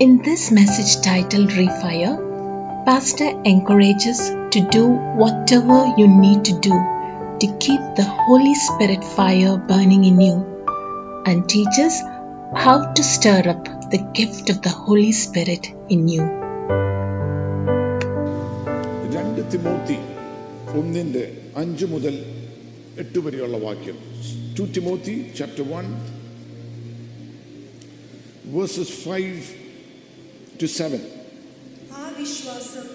In this message titled Refire, Pastor encourages to do whatever you need to do to keep the Holy Spirit fire burning in you and teaches how to stir up the gift of the Holy Spirit in you. രണ്ട് Timothy ഒന്നിന്റെ അഞ്ച് മുതൽ എട്ട് വരെയുള്ള വാക്യം two Timothy chapter one verses five to seven ആ വിശ്വാസം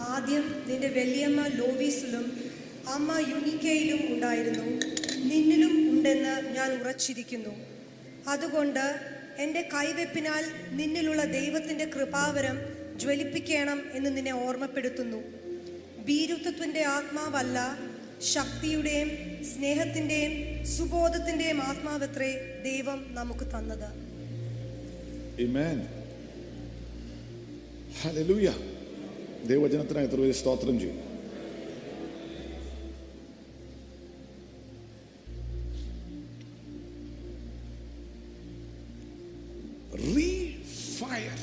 ആദ്യം നിന്റെ വലിയമ്മ ലോവീസിലും അമ്മ യുനിക്കയിലും ഉണ്ടായിരുന്നു. നിന്നിലും ഉണ്ടെന്ന് ഞാൻ ഉറച്ചിരിക്കുന്നു. അതുകൊണ്ട് എന്റെ കൈവെപ്പിനാൽ നിന്നിലുള്ള ദൈവത്തിന്റെ കൃപാവരം ജ്വലിപ്പിക്കണം എന്ന് നിന്നെ ഓർമ്മപ്പെടുത്തുന്നു. ഭീരുത്വത്തിന്റെ ആത്മാവല്ല ശക്തിയുടെയും സ്നേഹത്തിന്റെയും സുബോധത്തിന്റെയും ആത്മാവത്രേ ദൈവം നമുക്ക് തന്നത്. Amen. ഹല്ലേലൂയ. ദൈവവചനത്തിനായി എത്ര പേര് സ്തോത്രം ചെയ്യും? റീഫയർ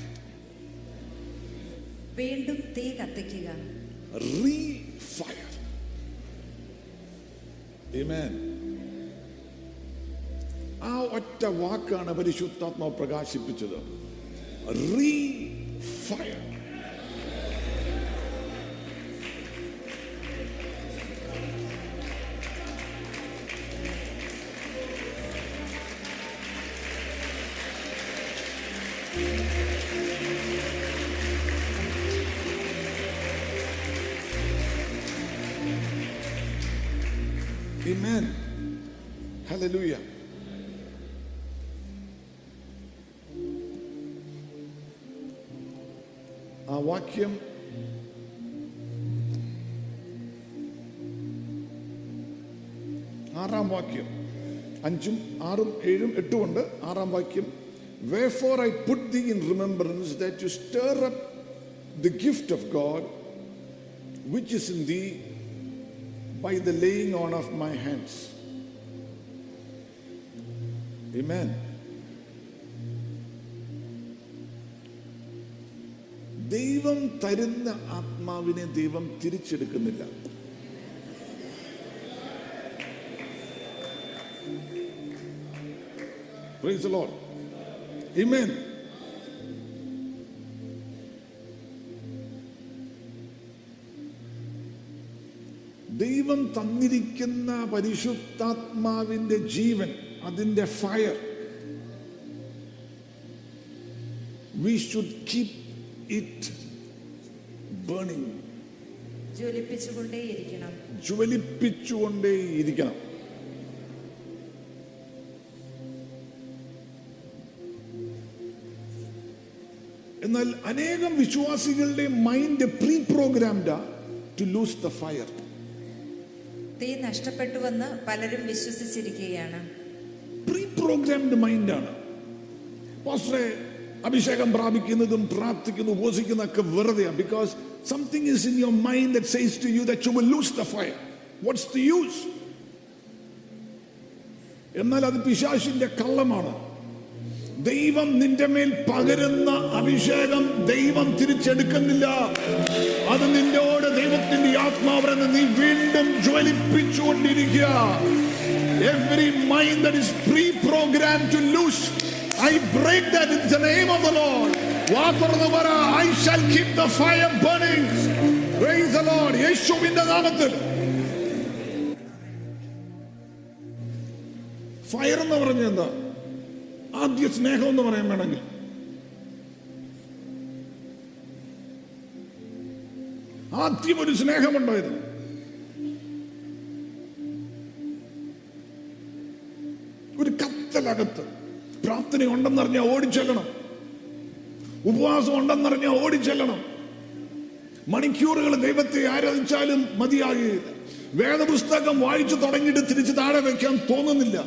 വീണ്ടും തീ കത്തിക്കുക. റീഫയർ Amen. ആ ഒറ്റ വാക്കാണ് പരിശുദ്ധാത്മാവ് പ്രകാശിപ്പിച്ചത്. fire. Amen. Hallelujah. ആ വാക്യം ആറാം വാക്യം അഞ്ചും ആറും ഏഴും എട്ടും ഉണ്ട് ആറാം വാക്യം Wherefore I put thee in remembrance that you stir up the gift of God which is in thee by the laying on of my hands. Amen. ദൈവം തരുന്ന ആത്മാവിനെ ദൈവം തിരിച്ചെടുക്കുന്നില്ല. ദൈവം തന്നിരിക്കുന്ന പരിശുദ്ധാത്മാവിന്റെ ജീവൻ അതിന്റെ fire we should keep it burning ജ്വലിപ്പിച്ചുകൊണ്ടേയിരിക്കണം. ജ്വലിപ്പിച്ചുകൊണ്ടേയിരിക്കണം. എന്നാൽ അനേകം വിശ്വാസികളുടെ mind pre programmed to lose the fire തീ നഷ്ടപ്പെട്ടുവെന്ന് പലരും വിശ്വസിച്ചിരിക്കുകയാണ്. പ്രീ പ്രോഗ്രാംഡ് മൈൻഡാണ് പാസ്റ്ററെ അഭിഷേകം പ്രാപിക്കുന്നതും പ്രാർത്ഥിക്കുന്നു ഉപസിക്കുന്നതൊക്കെ വെറുതെ because something is in your mind that says to you that you will lose the fire what's the use എന്നാൽ അത് പിശാശിന്റെ കള്ളമാണ്. ദൈവം നിന്റെ മേൽ പകരുന്ന അഭിഷേകം ദൈവം തിരിച്ചെടുക്കുന്നില്ല. അത് നിന്നോട് ദൈവത്തിന്റെ ആത്മാവരെന്ന് നീ വീണ്ടും ജ്വലിപ്പിച്ചുകൊണ്ടിരിക്കുക. Every mind that is pre program to lose in the name of the Lord വാ തുറന്ന് പറ I shall keep the fire burning praise the Lord യേശുവിന്റെ നാമത്തിൽ. ഫയർ എന്ന് പറഞ്ഞ എന്താ? ആദ്യ സ്നേഹം എന്ന് പറയാൻ വേണമെങ്കിൽ. ആദ്യം ഒരു സ്നേഹമുണ്ടായിരുന്നു. ഒരു കത്തലകത്ത്. പ്രാർത്ഥന ഉണ്ടെന്നറിഞ്ഞാൽ ഓടിച്ചെല്ലണം. ഉപവാസം ഉണ്ടെന്നറിഞ്ഞാൽ ഓടിച്ചെല്ലണം. മണിക്കൂറുകൾ ദൈവത്തെ ആരാധിച്ചാലും മതിയാകുകയില്ല വേദപുസ്തകം വായിച്ചു തുടങ്ങിയിട്ട് തിരിച്ച് താഴെ വെക്കാൻ തോന്നുന്നില്ല.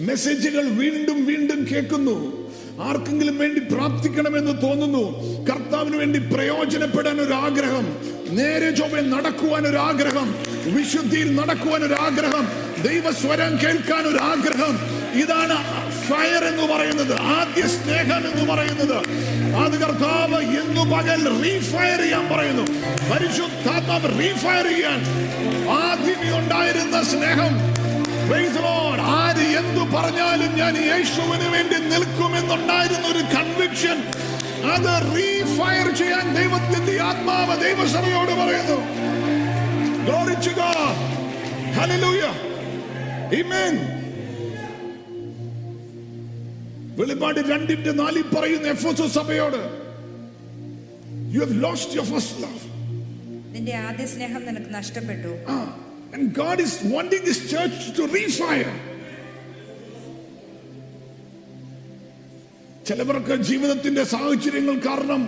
മെസ്സേജുകൾ വീണ്ടും വീണ്ടും കേൾക്കുന്നു. ആർക്കെങ്കിലും വേണ്ടി പ്രാർത്ഥിക്കണമെന്ന് തോന്നുന്നു. കർത്താവിന് വേണ്ടി പ്രയോജനപ്പെടാൻ ഒരു ആഗ്രഹം നേരെ ചൊവ്വെ നടക്കുവാൻ ഒരു ആഗ്രഹം വിശുദ്ധിയിൽ നടക്കുവാൻ ഒരു ആഗ്രഹം ദൈവസ്വരം കേൾക്കാൻ ഒരു ആഗ്രഹം ഇതാണ് റീഫയർ എന്ന് പറയുന്നത് ആദ്യ സ്നേഹം എന്ന് പറയുന്നത് അത് കർത്താവ് ഇന്നു പകൽ റീഫയർ ചെയ്യാൻ പറയുന്നു പരിശുദ്ധാത്മാവ് റീഫയർ ചെയ്യാൻ ആദ്യമേ ഉണ്ടായിരുന്ന സ്നേഹം. ആര് എന്തു പറഞ്ഞാലും ഞാൻ യേശുവിന് വേണ്ടി നിൽക്കുമെന്നുണ്ടായിരുന്ന ഒരു കൺവിക്ഷൻ അത് റീഫയർ ചെയ്യാൻ ദൈവത്തിന്റെ ആത്മാവ് ദൈവസഭയോട് പറയുന്നു God. Hallelujah. Amen. വെളിപ്പാട് രണ്ടിന്റെ നാലിൽ പറയുന്ന എഫോസോ സഭയോട് you have lost your first love നിന്റെ ആദ്യ സ്നേഹം നിനക്ക് നഷ്ടപ്പെട്ടു. And God is wanting this church to refire. ചിലവർക്ക് ജീവിതത്തിന്റെ സാഹചര്യങ്ങൾ കാരണം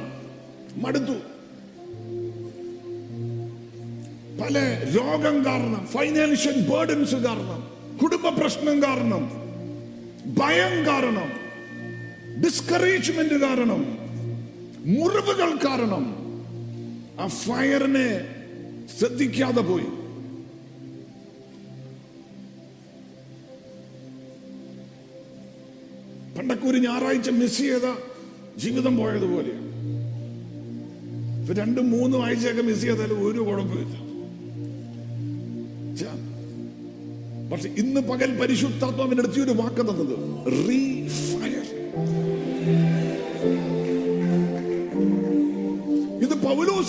മടുത്തു. പല രോഗം കാരണം ഫൈനാൻഷ്യൽ ബേർഡൻസ് കാരണം കുടുംബ പ്രശ്നം കാരണം ഭയം കാരണം ഡിസ്കറേജ്മെന്റ് കാരണം മുറിവുകൾ കാരണം ആ ഫയറിനെ ശ്രദ്ധിക്കാതെ പോയി. പണ്ടൊക്കെ ഒരു ഞായറാഴ്ച മിസ് ചെയ്ത ജീവിതം പോയതുപോലെ ഇപ്പൊ രണ്ടും മൂന്നും ആഴ്ചയൊക്കെ മിസ് ചെയ്താലും ഒരു കുഴപ്പമില്ല. പക്ഷെ ഇന്ന് പകൽ പരിശുദ്ധാത്മാവിന്റെ അടുത്ത് ഒരു വാക്ക് തന്നത് റീഫയർ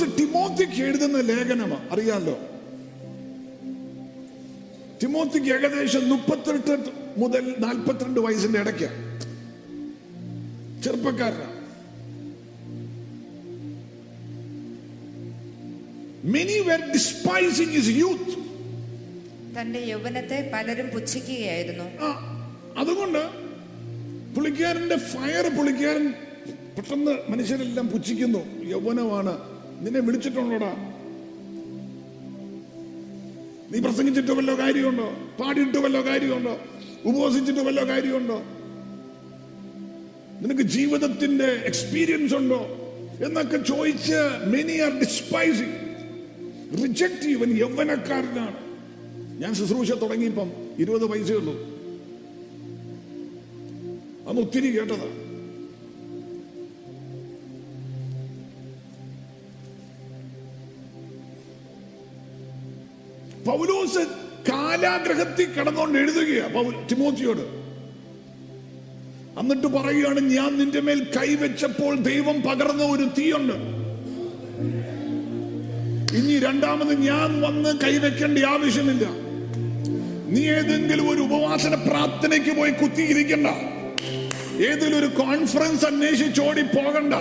പൗലോസ് ടിമോത്തിക്ക് എഴുതുന്ന ലേഖനമാണ് അറിയാലോ? തിമോത്തിക്ക് ഏകദേശം മുപ്പത്തെട്ട് മുതൽ നാൽപ്പത്തിരണ്ട് വയസ്സിന്റെ ഇടയ്ക്ക്. ചെറുപ്പക്കാരനാണ് മെനി വെർ ഡിസ്പൈസിങ് യൂത്ത് തന്റെ യൗവനത്തെ പലരും പുച്ഛിക്കുകയായിരുന്നു. അതുകൊണ്ട് പുള്ളിക്കാരന്റെ ഫയർ പുള്ളിക്കാരൻ പെട്ടെന്ന് മനുഷ്യരെല്ലാം പുച്ഛിക്കുന്നു. യൗവനമാണ് നിന്നെ വിളിച്ചിട്ടുണ്ടോടാ? നീ പ്രസംഗിച്ചിട്ട് വല്ലോ കാര്യമുണ്ടോ? പാടിയിട്ട് വല്ലോ കാര്യമുണ്ടോ? ഉപവസിച്ചിട്ട് വല്ലോ കാര്യമുണ്ടോ? നിനക്ക് ജീവിതത്തിന്റെ എക്സ്പീരിയൻസ് ഉണ്ടോ? എന്നൊക്കെ ചോദിച്ച് മെനി ആർ ഡിസ്പൈസിങ് റിജക്ട് ഇവൻ യൗവനക്കാരനാണ്. ഞാൻ ശുശ്രൂഷ തുടങ്ങിയപ്പം ഇരുപത് പൈസയുള്ളൂ അന്ന് ഒത്തിരി കേട്ടതാ. പൗലോസ് കാലാഗ്രഹത്തിൽ കിടന്നുകൊണ്ട് എഴുതുകയാണ് തിമോത്തിയോട്. എന്നിട്ട് പറയുകയാണ് ഞാൻ നിന്റെ മേൽ കൈവച്ചപ്പോൾ ദൈവം പകർന്ന ഒരു തീയുണ്ട്. ഇനി രണ്ടാമത് ഞാൻ വന്ന് കൈവെക്കേണ്ട ആവശ്യമില്ല. നീ ഏതെങ്കിലും ഒരു ഉപവാസന പ്രാർത്ഥനയ്ക്ക് പോയി കുത്തിയിരിക്കണ്ട. ഏതെങ്കിലും ഒരു കോൺഫറൻസ് അന്വേഷിച്ചോടി പോകണ്ട.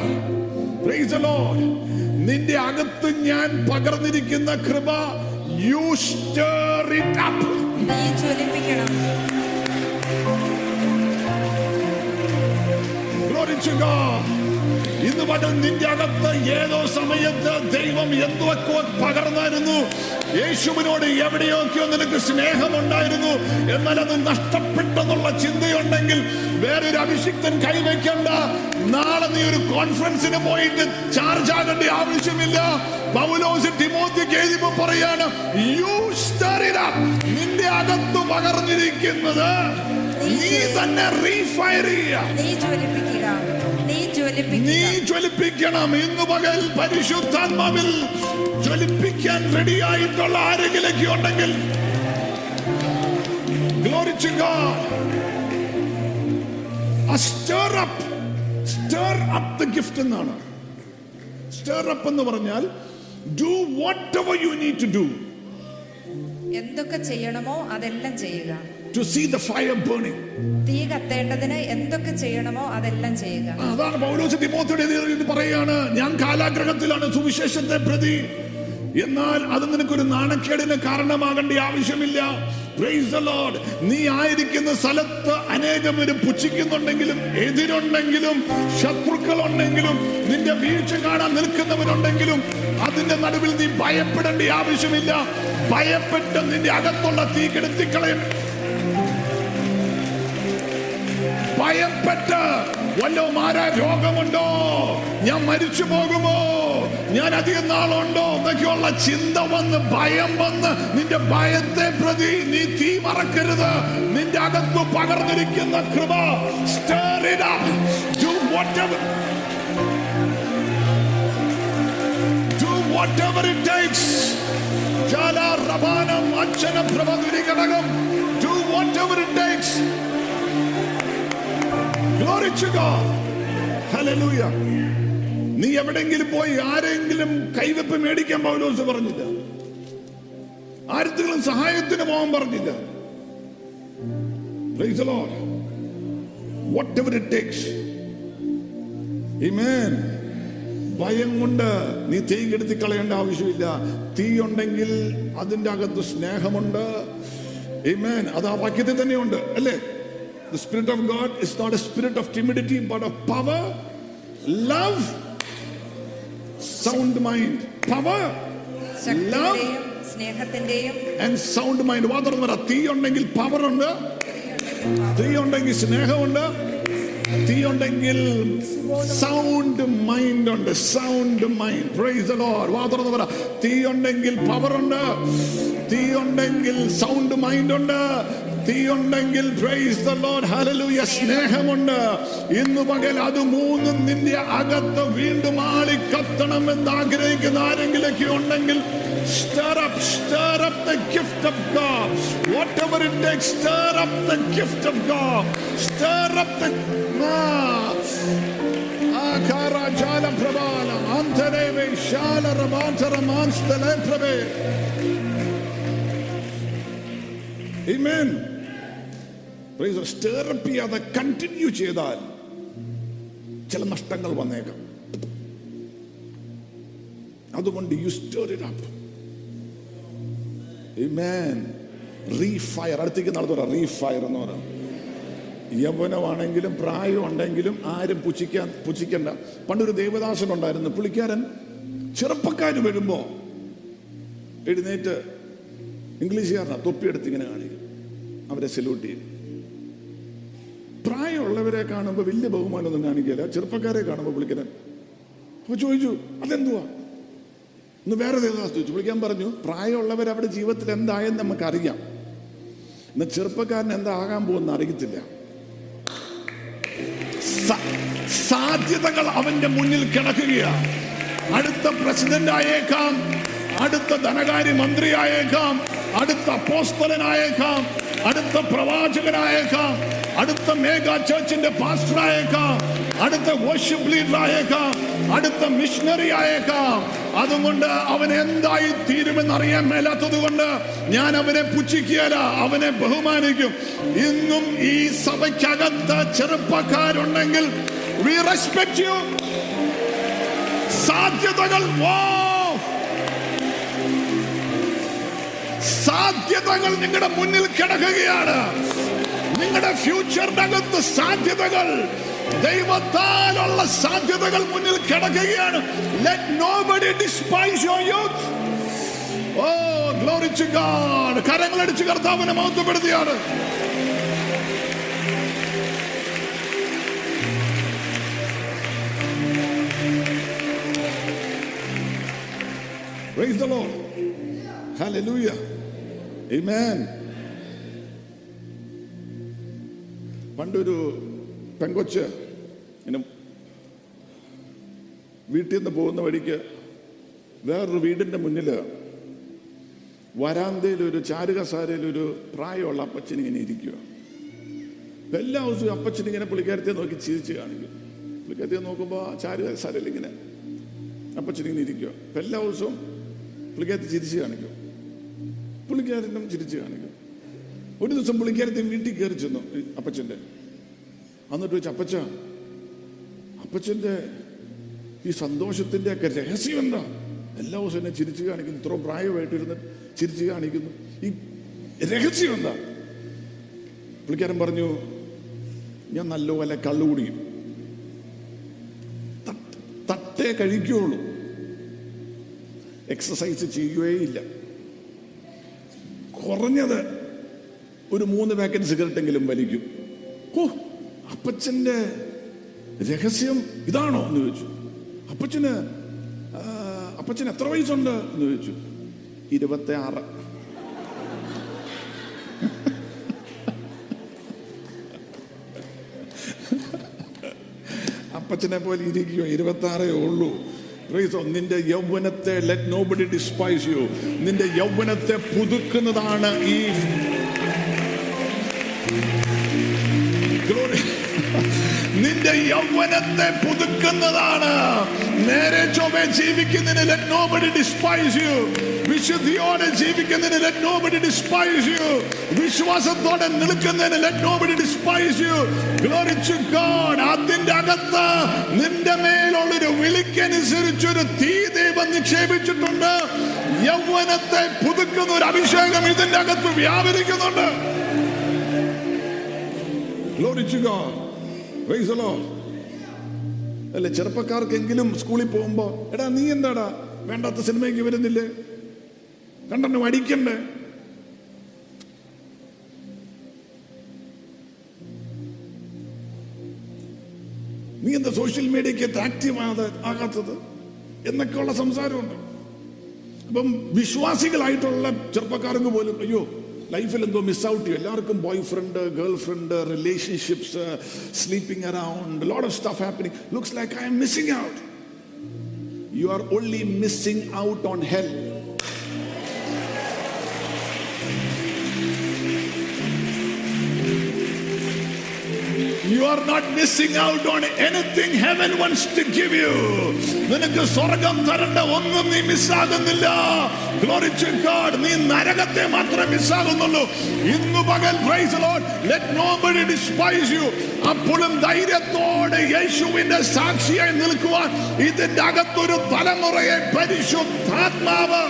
നിന്റെ അകത്ത് ഞാൻ പകർന്നിരിക്കുന്ന കൃപ യു stir it up. നീ ജ്വലിപ്പിക്കണം Glory to God. ഇന്ന് പകൽ നിന്റെ അകത്ത് ഏതോ സമയത്ത് ദൈവം എന്തൊക്കെ പകർന്നായിരുന്നു യേശുവിനോട് എവിടെയൊക്കെയോ നിനക്ക് സ്നേഹമുണ്ടായിരുന്നു എന്നാൽ അത് നഷ്ടപ്പെട്ടെന്നുള്ള ചിന്തയുണ്ടെങ്കിൽ വേറൊരു അഭിഷിക്തൻ കൈവയ്ക്കണ്ട നാളെ നീ ഒരു കോൺഫറൻസിന് പോയിട്ട് ചാർജ് ആകേണ്ട ആവശ്യമില്ല. പൗലോസ് ടിമോത്തിക്ക് എഴുതിയപ്പോ പറയാണ് യു നിന്റെ അകത്ത് പകർന്നിരിക്കുന്നത് നീ തന്നെ റീഫയർ ചെയ്യുക. നീ ജ്വലിപ്പിക്കണം. ഇന്ന് പകൽ പരിശുദ്ധാത്മാവിൽ ജ്വലിപ്പിക്കാൻ റെഡിയായിട്ടുള്ള ആരെങ്കിലൊക്കെ ഉണ്ടെങ്കിൽ to God. A stir up, stir up the gift എന്നാണ്. Stir up എന്ന് പറഞ്ഞാൽ do whatever you need to do എന്തൊക്കെ ചെയ്യണമോ അതെല്ലാം ചെയ്യുക. to see the fire burning. തീ കത്തേണ്ടതിന് എന്തൊക്കെ ചെയ്യണമോ അതെല്ലാം ചെയ്യുക. അതാണ് പൗലോസ് തിമോത്തിയുടെ പറയുകയാണ് ഞാൻ കാലാഗ്രഹത്തിലാണ് സുവിശേഷത്തെ പ്രതി. എന്നാൽ അത് നിനക്കൊരു നാണക്കേടിന് കാരണമാകേണ്ട ആവശ്യമില്ല. നീ ആയിരിക്കുന്ന സ്ഥലത്ത് അനേകം പേര് പുച്ഛിക്കുന്നുണ്ടെങ്കിലും എതിരുണ്ടെങ്കിലും ശത്രുക്കളുണ്ടെങ്കിലും നിന്റെ വീഴ്ച കാണാൻ നിൽക്കുന്നവരുണ്ടെങ്കിലും അതിന്റെ നടുവിൽ നീ ഭയപ്പെടേണ്ട ആവശ്യമില്ല. ഭയപ്പെട്ട് നിന്റെ അകത്തുള്ള തീ കെടുത്തിക്കളയും. ഭയപ്പെട്ട് വല്ലോ മാരാ രോഗമുണ്ടോ? ഞാൻ മരിച്ചു പോകുമോ? ഞാൻ അധികം നാളുണ്ടോ? എന്നൊക്കെയുള്ള ചിന്ത വന്ന് ഭയം വന്ന് നിന്റെ ഭയത്തെ പ്രതി നീ തീ മറക്കരുത്. നിന്റെ അകത്ത് പകർന്നിരിക്കുന്ന കൃപ stir ഇൻ അപ്പ് ജാല റബാനം അച്ഛന whatever it takes. Glory to God. Hallelujah. നീ എവിടെങ്കിലും പോയി ആരെങ്കിലും കൈവെപ്പ് മേടിക്കാൻ പൗലോസ് പറഞ്ഞില്ല ആരത്തുകളും സഹായത്തിന് പോകാൻ പറഞ്ഞില്ല. ഭയം കൊണ്ട് നീ തീ കെടുത്തി കളയേണ്ട ആവശ്യമില്ല തീ ഉണ്ടെങ്കിൽ അതിന്റെ അകത്ത് സ്നേഹമുണ്ട് Amen. അത് ആ വാക്യത്തിൽ തന്നെയുണ്ട് അല്ലേ The spirit of God is not a spirit of timidity but of power, love, sound mind. Power, love ശക്തിയുടെയും സ്നേഹത്തിന്റെയും and sound mind. വാ തുറന്ന് പറ. തീ ഉണ്ടെങ്കിൽ പവർ ഉണ്ട്. തീ ഉണ്ടെങ്കിൽ സ്നേഹമുണ്ട് തീ ഉണ്ടെങ്കിൽ സൗണ്ട് മൈൻഡ് ഉണ്ട്. Sound mind praise the Lord വാ തുറന്ന് പറ. തീ ഉണ്ടെങ്കിൽ പവർ ഉണ്ട്. തീ ഉണ്ടെങ്കിൽ സൗണ്ട് മൈൻഡ് ഉണ്ട്. തീ ഉണ്ടെങ്കിൽ പ്രൈസ് ദ ലോർഡ് ഹല്ലേലൂയ സ്നേഹമുണ്ട് ഇന്ന് പകൽ അത് മൂന്നും നിന്റെ അകത്ത് വീണ്ടും ആളി കത്തണം എന്ന് ആഗ്രഹിക്കുന്ന ആരെങ്കിലൊക്കെ ഉണ്ടെങ്കിൽ stir up stir up the gift of God whatever it takes stir up the gift of God stir up the Ah. Jala prabala antareve shala rabantara manstale prabe Amen. ചെയ്യാതെ കണ്ടിന്യൂ ചെയ്താൽ ചില നഷ്ടങ്ങൾ വന്നേക്കാം. അതുകൊണ്ട് you stir it up. Refire അടുത്തേക്ക് നടത്തുക റീഫയർ എന്ന് പറയാം യൗവനമാണെങ്കിലും പ്രായം ഉണ്ടെങ്കിലും ആരും പുച്ഛിക്കാൻ പുച്ഛിക്കണ്ട. പണ്ടൊരു ദേവദാസൻ ഉണ്ടായിരുന്നു. പുള്ളിക്കാരൻ ചെറുപ്പക്കാർ വരുമ്പോ എഴുന്നേറ്റ് ഇംഗ്ലീഷുകാരനാ തൊപ്പിയെടുത്ത് ഇങ്ങനെ കാണിക്കും. അവരെ സല്യൂട്ട് ചെയ്യും. പ്രായമുള്ളവരെ കാണുമ്പോൾ വലിയ ബഹുമാനമൊന്നും കാണിക്കില്ല ചെറുപ്പക്കാരെ കാണുമ്പോൾ വിളിക്കാൻ അപ്പൊ ചോദിച്ചു അതെന്തുവാ? ഇന്ന് വേറെ ദേവദാസ് ചോദിച്ചു. വിളിക്കാൻ പറഞ്ഞു പ്രായമുള്ളവർ അവരുടെ ജീവിതത്തിൽ എന്തായെന്ന് നമുക്കറിയാം. ഇന്ന് ചെറുപ്പക്കാരൻ എന്താകാൻ പോകുന്ന അറിയത്തില്ല. സാധ്യതകൾ അവന്റെ മുന്നിൽ കിടക്കുകയാണ്. അടുത്ത പ്രസിഡന്റ് ആയേക്കാം അടുത്ത ധനകാര്യ മന്ത്രി ആയേക്കാം അടുത്ത അപ്പോസ്തലനായേക്കാം അടുത്ത പ്രവാചകനായേക്കാം അടുത്ത മേഘാ ചർച്ചിന്റെ പാസ്റ്റർ ആയേക്കാം അടുത്ത വർഷിപ്പ് ലീഡർ ആയേക്കാം അടുത്ത മിഷണറി ആയേക്കാം അതുകൊണ്ട് അവൻ എന്തായി തീരുമെന്ന് അറിയാൻ മേലാത്തത് കൊണ്ട് ഞാൻ അവനെ പുച്ഛിക്കുകയല്ല അവനെ ബഹുമാനിക്കും. ഇന്നും ഈ സഭയ്ക്കകത്ത് ചെറുപ്പക്കാരുണ്ടെങ്കിൽ വി സാധ്യതകൾ ഓ സാധ്യതകൾ നിങ്ങളുടെ മുന്നിൽ കിടക്കുകയാണ്. നിങ്ങളുടെ ഫ്യൂച്ചറിന്റെ അകത്ത് സാധ്യതകൾ ദൈവത്താലുള്ള സാധ്യതകൾ മുന്നിൽ കിടക്കുകയാണ്. Let nobody despise your oh to God കരങ്ങളടിച്ച് കർത്താവിനെ മഹത്വപ്പെടുത്തിയാണ്. Praise the Lord. Hallelujah. Amen. പണ്ടൊരു പെങ്കൊച്ച് ഇങ്ങനെ വീട്ടിൽ നിന്ന് പോകുന്ന വഴിക്ക് വേറൊരു വീടിന്റെ മുന്നിൽ വരാന്തയിലൊരു ഒരു പ്രായമുള്ള അപ്പച്ചൻ ഇങ്ങനെ ഇരിക്കുക എല്ലാ ദിവസവും അപ്പച്ചൻ ഇങ്ങനെ പുള്ളിക്കാരത്തെ നോക്കി ചിരിച്ച് കാണിക്കും. പുള്ളിക്കാരത്തെ നോക്കുമ്പോൾ ചാരുകസാരയിൽ ഇങ്ങനെ അപ്പച്ചൻ ഇങ്ങനെ ഇരിക്കുക എല്ലാ ദിവസവും പുള്ളിക്കാരത്തെ ചിരിച്ച് കാണിക്കും. പുള്ളിക്കാരനും ചിരിച്ചു കാണിക്കും. ഒരു ദിവസം പുള്ളിക്കാരത്തെ വീട്ടിൽ കയറി ചെന്നു അപ്പച്ചന്റെ. എന്നിട്ട് വെച്ച് അപ്പച്ച അപ്പച്ചന്റെ ഈ സന്തോഷത്തിന്റെ ഒക്കെ രഹസ്യം എന്താ? എല്ലാ ദിവസവും എന്നെ ചിരിച്ചു കാണിക്കുന്നു ഇത്ര പ്രായമായിട്ടിരുന്ന് ചിരിച്ചു കാണിക്കുന്നു. ഈ രഹസ്യം എന്താ? പുള്ളിക്കാരൻ പറഞ്ഞു ഞാൻ നല്ലപോലെ കള്ളു കുടിക്കും. തട്ട് കഴിക്കുകയുള്ളൂ. എക്സസൈസ് ചെയ്യുകയില്ല കുറഞ്ഞത് ഒരു മൂന്ന് പാക്കറ്റ് സിഗരറ്റ് എങ്കിലും വലിക്കും. ഓ അപ്പച്ചന്റെ രഹസ്യം ഇതാണോ എന്ന് ചോദിച്ചു. അപ്പച്ചന് അപ്പച്ചന് എത്ര വയസ്സുണ്ട് എന്ന് ചോദിച്ചു. ഇരുപത്തി ആറ് അപ്പച്ചനെ പോലെ ഇരിക്കുകയോ ഇരുപത്തി ആറേ ഉള്ളൂ. നിന്റെ യൗവനത്തെ ലെറ്റ് നോബഡി ഡിസ്പൈസ് യു നിന്റെ യൗവനത്തെ പുതുക്കുന്നതാണ് ഈ. നിന്റെ യൗവനത്തെ പുതുക്കുന്നതാണ്. നേരെ ചൊവ്വെ ജീവിക്കുന്നതിന് ലെറ്റ് നോബഡി ഡിസ്പൈസ് യു വിശുദ്ധിയോടെ ജീവിക്കുന്നതിന് ലെറ്റ് നോബഡി ഡിസ്പൈസ് യു വിശ്വാസത്തോടെ നിൽക്കുന്നതിന് let nobody despise you glory to God അതിന്റെ അകത്ത് നിന്റെ മേലുള്ളൊരു വിളിക്കനുസരിച്ചൊരു തീ ദൈവം നിക്ഷേപിച്ചിട്ടുണ്ട്. യൗവനത്തെ പുതുക്കുന്ന ഒരു അഭിഷേകം ഇതിന്റെ അകത്ത് വ്യാപരിക്കുന്നുണ്ട്. Glory to God. Praise the Lord. അല്ലെ ചെറുപ്പക്കാർക്കെങ്കിലും സ്കൂളിൽ പോകുമ്പോ എടാ നീ എന്താടാ? വേണ്ടാത്ത സിനിമയ്ക്ക് വരുന്നില്ലേ? കണ്ടെന്നെ അടിക്കണ്ടേ നീ എന്താ സോഷ്യൽ മീഡിയക്ക് ആക്റ്റീവ് ആകാത്തത്? എന്നൊക്കെയുള്ള സംസാരമുണ്ട്. അപ്പം വിശ്വാസികളായിട്ടുള്ള ചെറുപ്പക്കാർക്ക് പോലും അയ്യോ ലൈഫിൽ എന്തോ മിസ് ഔട്ട് ചെയ്യും എല്ലാവർക്കും boyfriend girlfriend relationships sleeping around lot of stuff happening looks like I'm missing out you are only missing out on health You are not missing out on anything heaven wants to give you നിനക്ക് സ്വർഗം തരണ്ട ഒന്നും നീ മിസ്സാകുന്നില്ല. Glory to God നീ നരകത്തെ മാത്രമേ മിസ്സാകുന്നുള്ളൂ. ഇന്ന് പകൽ praise Lord let nobody despise you അപ്പോഴും ധൈര്യത്തോടെ യേശുവിന്റെ സാക്ഷിയായി നിൽക്കുവാൻ ഇതിന്റെ അകത്തൊരു തലമുറയെ പരിശുദ്ധാത്മാവ്.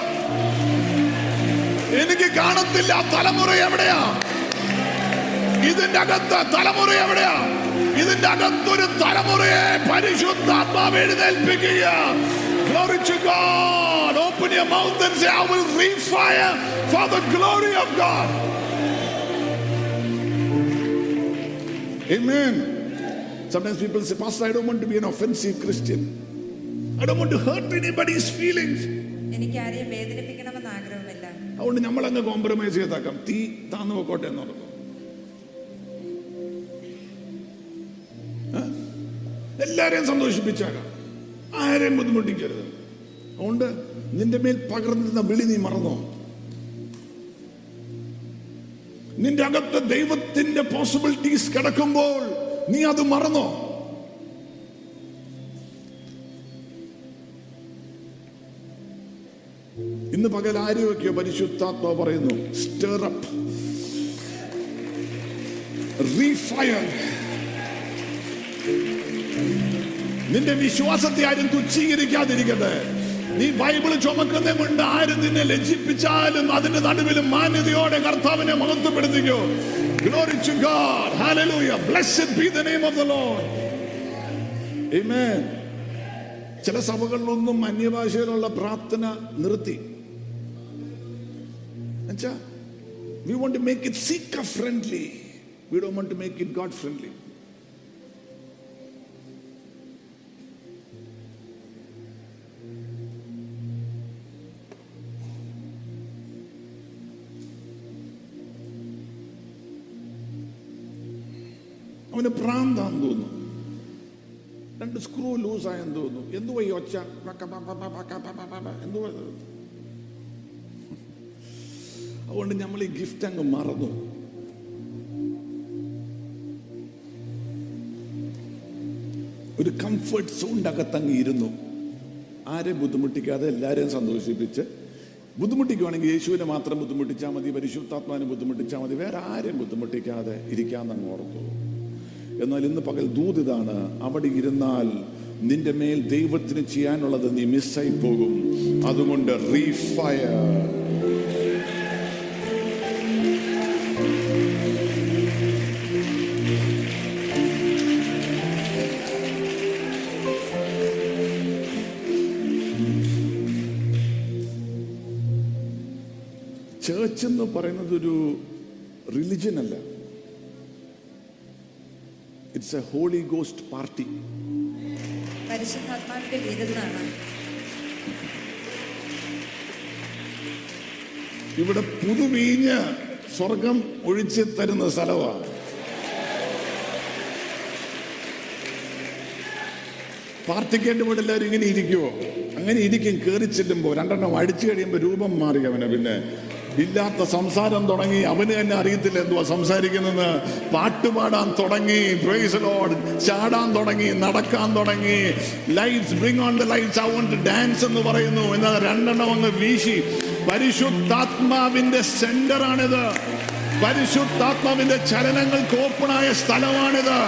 എനിക്ക് കാണത്തില്ല തലമുറ എവിടെയാ? ഇതിന്റെ അകത്ത് തലമുറ എവിടെയാ ഇതിന്റെ അകത്തൊരു തലമുറയെ പരിശുദ്ധാത്മാവ് എഴുന്നേൽപ്പിക്കുക Glory to God. Open your mouth and say, I will refire for the glory of God. Amen. Sometimes people say, Pastor, I don't want to be an offensive Christian. I don't want to hurt anybody's feelings. ആരെയും വേദനിപ്പിക്കണമെന്ന് ആഗ്രഹമില്ല compromise ചെയ്താക്കാം തീ താന്നു പോക്കോട്ടെ എന്ന് പറഞ്ഞു എല്ലാരെയും സന്തോഷിപ്പിച്ചാകാം ആരെയും ബുദ്ധിമുട്ടിക്കരുത്. അതുകൊണ്ട് നിന്റെ മേൽ പകർന്നിരുന്ന വിളി നീ മറന്നോ? നിന്റെ അകത്ത് ദൈവത്തിന്റെ പോസിബിലിറ്റീസ് കിടക്കുമ്പോൾ നീ അത് മറന്നോ? ഇന്ന് പകൽ ആരെയൊക്കെയോ പരിശുദ്ധാത്മ പറയുന്നു സ്റ്റർ അപ്പ് റീഫയർ നിന്റെ വിശ്വാസത്തെ ആരും തുച്ഛീകരിക്കാതിരിക്കട്ടെ. നീ ബൈബിൾ ചുമക്കുന്ന കൊണ്ട് ആരും നിന്നെ ലജ്ജിപ്പിച്ചാലും അതിന്റെ നടുവിലും മാന്യതയോടെ കർത്താവിനെ മഹത്വപ്പെടുത്തിക്കോ. Amen. ചില സഭകളിലൊന്നും അന്യഭാഷയിലുള്ള പ്രാർത്ഥന നിർത്തി. We want to make it seeker friendly we don't want to make it God friendly അവന് പ്രാന്താന്ന് തോന്നുന്നു രണ്ട് സ്ക്രൂ ലൂസായെന്ന് തോന്നുന്നു എന്തുവാ ഈ ഒച്ച. എന്തുവാ അതുകൊണ്ട് നമ്മൾ ഈ ഗിഫ്റ്റ് അങ്ങ് മറന്നു ഒരു കംഫർട്ട് സോണിന്റെ അകത്തങ്ങ് ഇരുന്നു ആരെയും ബുദ്ധിമുട്ടിക്കാതെ എല്ലാവരെയും സന്തോഷിപ്പിച്ച് ബുദ്ധിമുട്ടിക്കുവാണെങ്കിൽ യേശുവിനെ മാത്രം ബുദ്ധിമുട്ടിച്ചാൽ മതി പരിശുദ്ധാത്മാവിനെ ബുദ്ധിമുട്ടിച്ചാൽ മതി വേറെ ആരെയും ബുദ്ധിമുട്ടിക്കാതെ ഇരിക്കാമെന്നങ്ങ് ഓർത്തു എന്നാൽ ഇന്ന് പകൽ ദൂതിതാണ് അവിടെ ഇരുന്നാൽ നിന്റെ മേൽ ദൈവത്തിന് ചെയ്യാനുള്ളത് നീ മിസ്സായി പോകും. അതുകൊണ്ട് റീഫയർ ചേർച്ച് എന്ന് പറയുന്നത് ഒരു റിലിജൻ അല്ല. It's a holy ghost party പരിശുദ്ധാത്മാവിന്റെ ഇവിടെ പുതുവീഞ്ഞ് സ്വർഗം ഒഴിച്ച് തരുന്ന സ്ഥലമാണ് പ്രാർത്ഥിക്കേണ്ട വീട് എല്ലാവരും ഇങ്ങനെ ഇരിക്കുമോ അങ്ങനെ ഇരിക്കും കയറി ചെല്ലുമ്പോൾ രണ്ടെണ്ണം അടിച്ചു കഴിയുമ്പോൾ രൂപം മാറി അവനെ പിന്നെ. ഇല്ലാത്ത സംസാരം തുടങ്ങി. അവന് തന്നെ അറിയത്തില്ല എന്തുവാ സംസാരിക്കുന്നത്. പാട്ടുപാടാൻ തുടങ്ങി. പ്രൈസ് ചാടാൻ തുടങ്ങി. നടക്കാൻ തുടങ്ങി. Lights bring on the lights I dance എന്ന് പറയുന്നു. എന്നാൽ രണ്ടെണ്ണം അങ്ങ് വീശി. പരിശുദ്ധാത്മാവിന്റെ സെന്ററാണിത് പരിശുദ്ധാത്മാവിന്റെ ചലനങ്ങൾക്ക് ഓപ്പണായ സ്ഥലമാണിത്.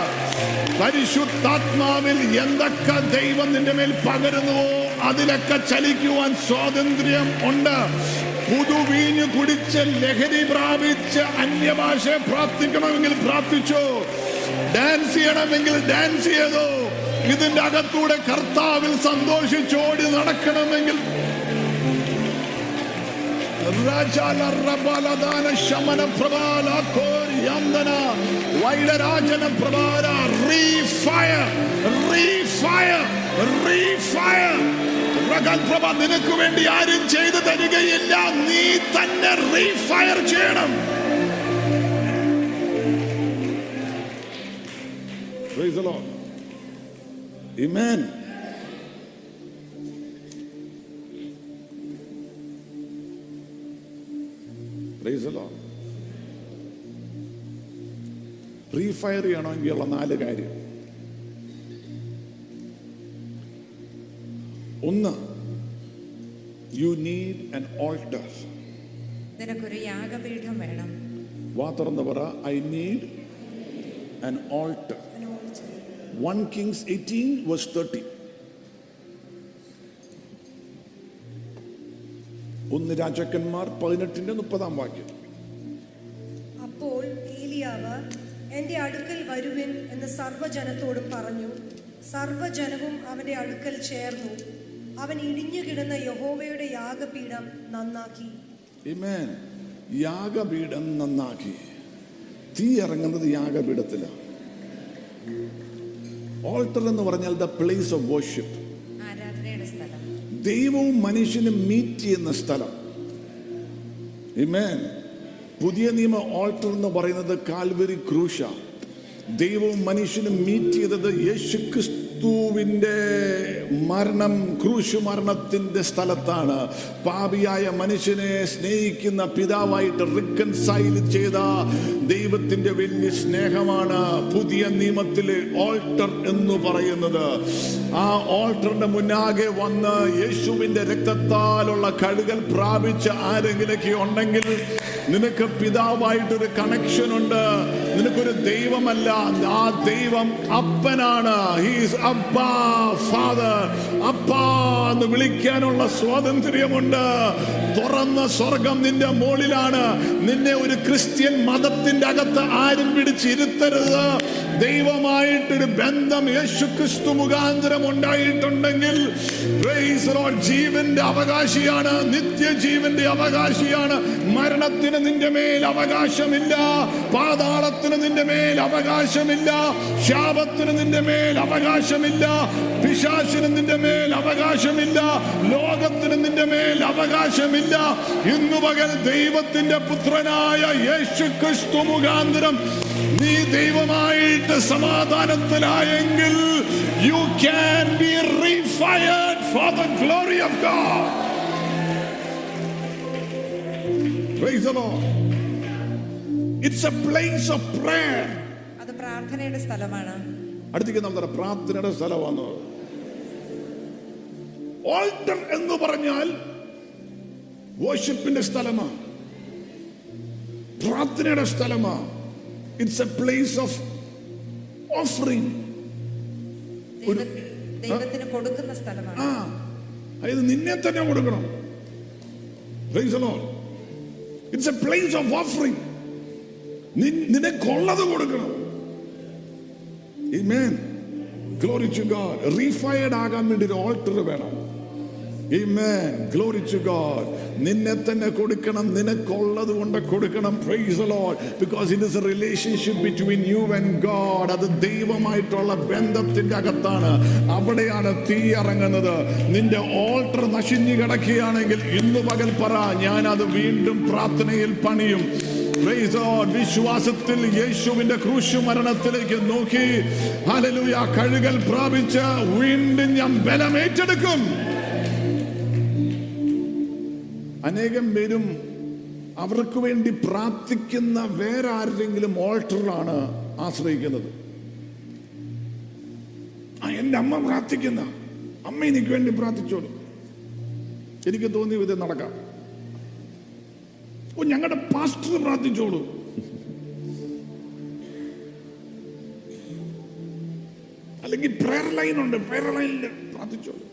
പരിശുദ്ധാത്മാവിൽ എന്തൊക്കെ ദൈവം നിന്റെ മേൽ പകരുന്നുവോ അതിലൊക്കെ ചലിക്കുവാൻ സ്വാതന്ത്ര്യം ഉണ്ട്. പുതുവീഞ്ഞ് കുടിച്ച് ലഹരി പ്രാപിച്ച് അന്യഭാഷ പ്രാർത്ഥിക്കണമെങ്കിൽ പ്രാർത്ഥിച്ചു? ഡാൻസ് ചെയ്യണമെങ്കിൽ ഡാൻസ് ചെയ്തു? ഇതിന്റെ അകത്തൂടെ കർത്താവിൽ സന്തോഷിച്ചോടി നടക്കണമെങ്കിൽ പ്രബാല റീഫയർ റീഫയർ റീഫയർ പ്രഗത്ഭ നിനക്ക് വേണ്ടി ആരും ചെയ്തു തരികയില്ല. നീ തന്നെ റീഫയർ ചെയ്യണം. റീഫയർ ചെയ്യണമെങ്കിലുള്ള നാല് കാര്യം. ഒന്ന് യു നീഡ് ആൻ ഓൾട്ടർ നിനക്കൊരു യാഗപീഠം വേണം. വാ തുറന്ന് പറ I need an altar one kings eighteen verse thirty ഒന്ന് രാജാക്കന്മാർ പതിനെട്ടിന്റെ മുപ്പതാം വാക്യം. അപ്പോൾ ഏലിയാവ് എന്റെ അടുക്കൽ വരുവിൻ എന്ന് സർവജനത്തോടും പറഞ്ഞു. സർവജനവും അവന്റെ അടുക്കൽ ചേർന്നു. അവൻ ഇടിഞ്ഞു കിടന്ന യഹോവയുടെ യാഗപീഠം നന്നാക്കി. Amen. യാഗപീഠം നന്നാക്കി. തീ ഇറങ്ങുന്നത് യാഗപീഠത്തിലാണ് ഓൾട്ടർ എന്ന് പറഞ്ഞാൽ ദ പ്ലേസ് ഓഫ് വർഷിപ്പ് ആരാധനയുടെ സ്ഥലം. ദൈവവും മനുഷ്യനും മീറ്റ് ചെയ്യുന്ന സ്ഥലം. ഇമേൻ പുതിയ നിയമ ഓൾട്ടർ എന്ന് പറയുന്നത് കാൽവരി ക്രൂശ. ദൈവവും മനുഷ്യനും മീറ്റ് ചെയ്തത് യേശു ക്രിസ്തുവിന്റെ മരണം ക്രൂശു മരണത്തിന്റെ സ്ഥലത്താണ് പാപിയായ മനുഷ്യനെ സ്നേഹിക്കുന്ന പിതാവായിട്ട് റിക്കൻസൈൽ ചെയ്ത ദൈവത്തിന്റെ വലിയ സ്നേഹമാണ് പുതിയ നിയമത്തിലെ ഓൾട്ടർ എന്ന് പറയുന്നത്. ആ ഓൾട്ടറിന്റെ മുന്നാകെ വന്ന് യേശുവിന്റെ രക്തത്താലുള്ള കഴുകൽ പ്രാപിച്ച ആരെങ്കിലൊക്കെ ഉണ്ടെങ്കിൽ നിനക്ക് പിതാവായിട്ടൊരു കണക്ഷൻ ഉണ്ട്. നിനക്കൊരു ദൈവമല്ല. ആ ദൈവം അപ്പനാണ്. ഹീസ് അപ്പ ഫാദർ അപ്പാ എന്ന് വിളിക്കാനുള്ള സ്വാതന്ത്ര്യമുണ്ട്. തുറന്ന സ്വർഗം നിന്റെ മുകളിലാണ്. നിന്നെ ഒരു ക്രിസ്ത്യൻ മതത്തിന്റെ അകത്ത് ആരും പിടിച്ചിരുത്തരുത്. ദൈവമായിട്ടൊരു ബന്ധം യേശു ക്രിസ്തു മുഖാന്തരം ഉണ്ടായിട്ടുണ്ടെങ്കിൽ ജീവന്റെ അവകാശിയാണ്. നിത്യജീവന്റെ അവകാശിയാണ്. മരണത്തിന് നിന്റെ മേൽ അവകാശമില്ല. പാതാളത്തിന് നിന്റെ മേൽ അവകാശമില്ല. ശാപത്തിന് നിന്റെ മേൽ അവകാശമില്ല. പിശാശിന് നിന്റെ മേൽ അവകാശമില്ല. ലോകത്തിന് നിന്റെ മേൽ അവകാശമില്ല. ഇന്നു പകൽ ദൈവത്തിന്റെ പുത്രനായ യേശു ക്രിസ്തു മുഖാന്തരം നീ ദൈവമായിട്ട് സമാധാനത്തിലായെങ്കിൽ you can be refired for the glory of God Praise the Lord. It's a place of prayer. അത് പ്രാർത്ഥനയുടെ സ്ഥലമാണ്. അടുത്തേക്ക് നമ്മൾ പ്രാർത്ഥനയുടെ സ്ഥലമാണ് ഓൾട്ടർ എന്ന് പറഞ്ഞാൽ വർഷിപ്പിന്റെ സ്ഥലമാണ് പ്രാർത്ഥനയുടെ സ്ഥലമാണ് it's a place of offering ദൈവ- ദൈവത്തിന് കൊടുക്കുന്ന സ്ഥലമാണ്. ആ അതായത് നിന്നെ തന്നെ കൊടുക്കണം. It's a place of offering നിനക്കുള്ളത് കൊടുക്കണം. Amen. Glory to God. Refired ആകാൻ വേണ്ടി ഒരു ഓൾട്ടർ വേണം. Glory to God. നിന്നെ തന്നെ കൊടുക്കണം നിനക്കുള്ളത് കൊണ്ട് കൊടുക്കണം. Praise Lord. Because it is a relationship between you and God. അത് ദൈവമായിട്ടുള്ള ബന്ധത്തിന്റെ അകത്താണ്. അവിടെയാണ് തീ ഇറങ്ങുന്നത് നിന്റെ ഓൾട്ടർ നശിഞ്ഞു കിടക്കുകയാണെങ്കിൽ ഇന്ന് പകൽ പറ ഞാൻ അത് വീണ്ടും പ്രാർത്ഥനയിൽ പണിയും. വിശ്വാസത്തിൽ യേശുവിന്റെ ക്രൂശു മരണത്തിലേക്ക് നോക്കി. കഴുകൽ പ്രാപിച്ച് വീണ്ടും ഞാൻ ബലം ഏറ്റെടുക്കും അനേകം പേരും അവർക്ക് വേണ്ടി പ്രാർത്ഥിക്കുന്ന വേറെ ആരുടെങ്കിലും ഓൾട്ടറിലാണ് ആശ്രയിക്കുന്നത്. എന്റെ അമ്മ പ്രാർത്ഥിക്കുന്ന. അമ്മ എനിക്ക് വേണ്ടി പ്രാർത്ഥിച്ചോളൂ. എനിക്ക് തോന്നി ഇത് നടക്കാം. ഓ ഞങ്ങളുടെ പാസ്റ്റർ പ്രാർത്ഥിച്ചോളൂ. അല്ലെങ്കിൽ പ്രയർ ലൈൻ ഉണ്ട്. പ്രയർ ലൈനിൽ പ്രാർത്ഥിച്ചോളൂ.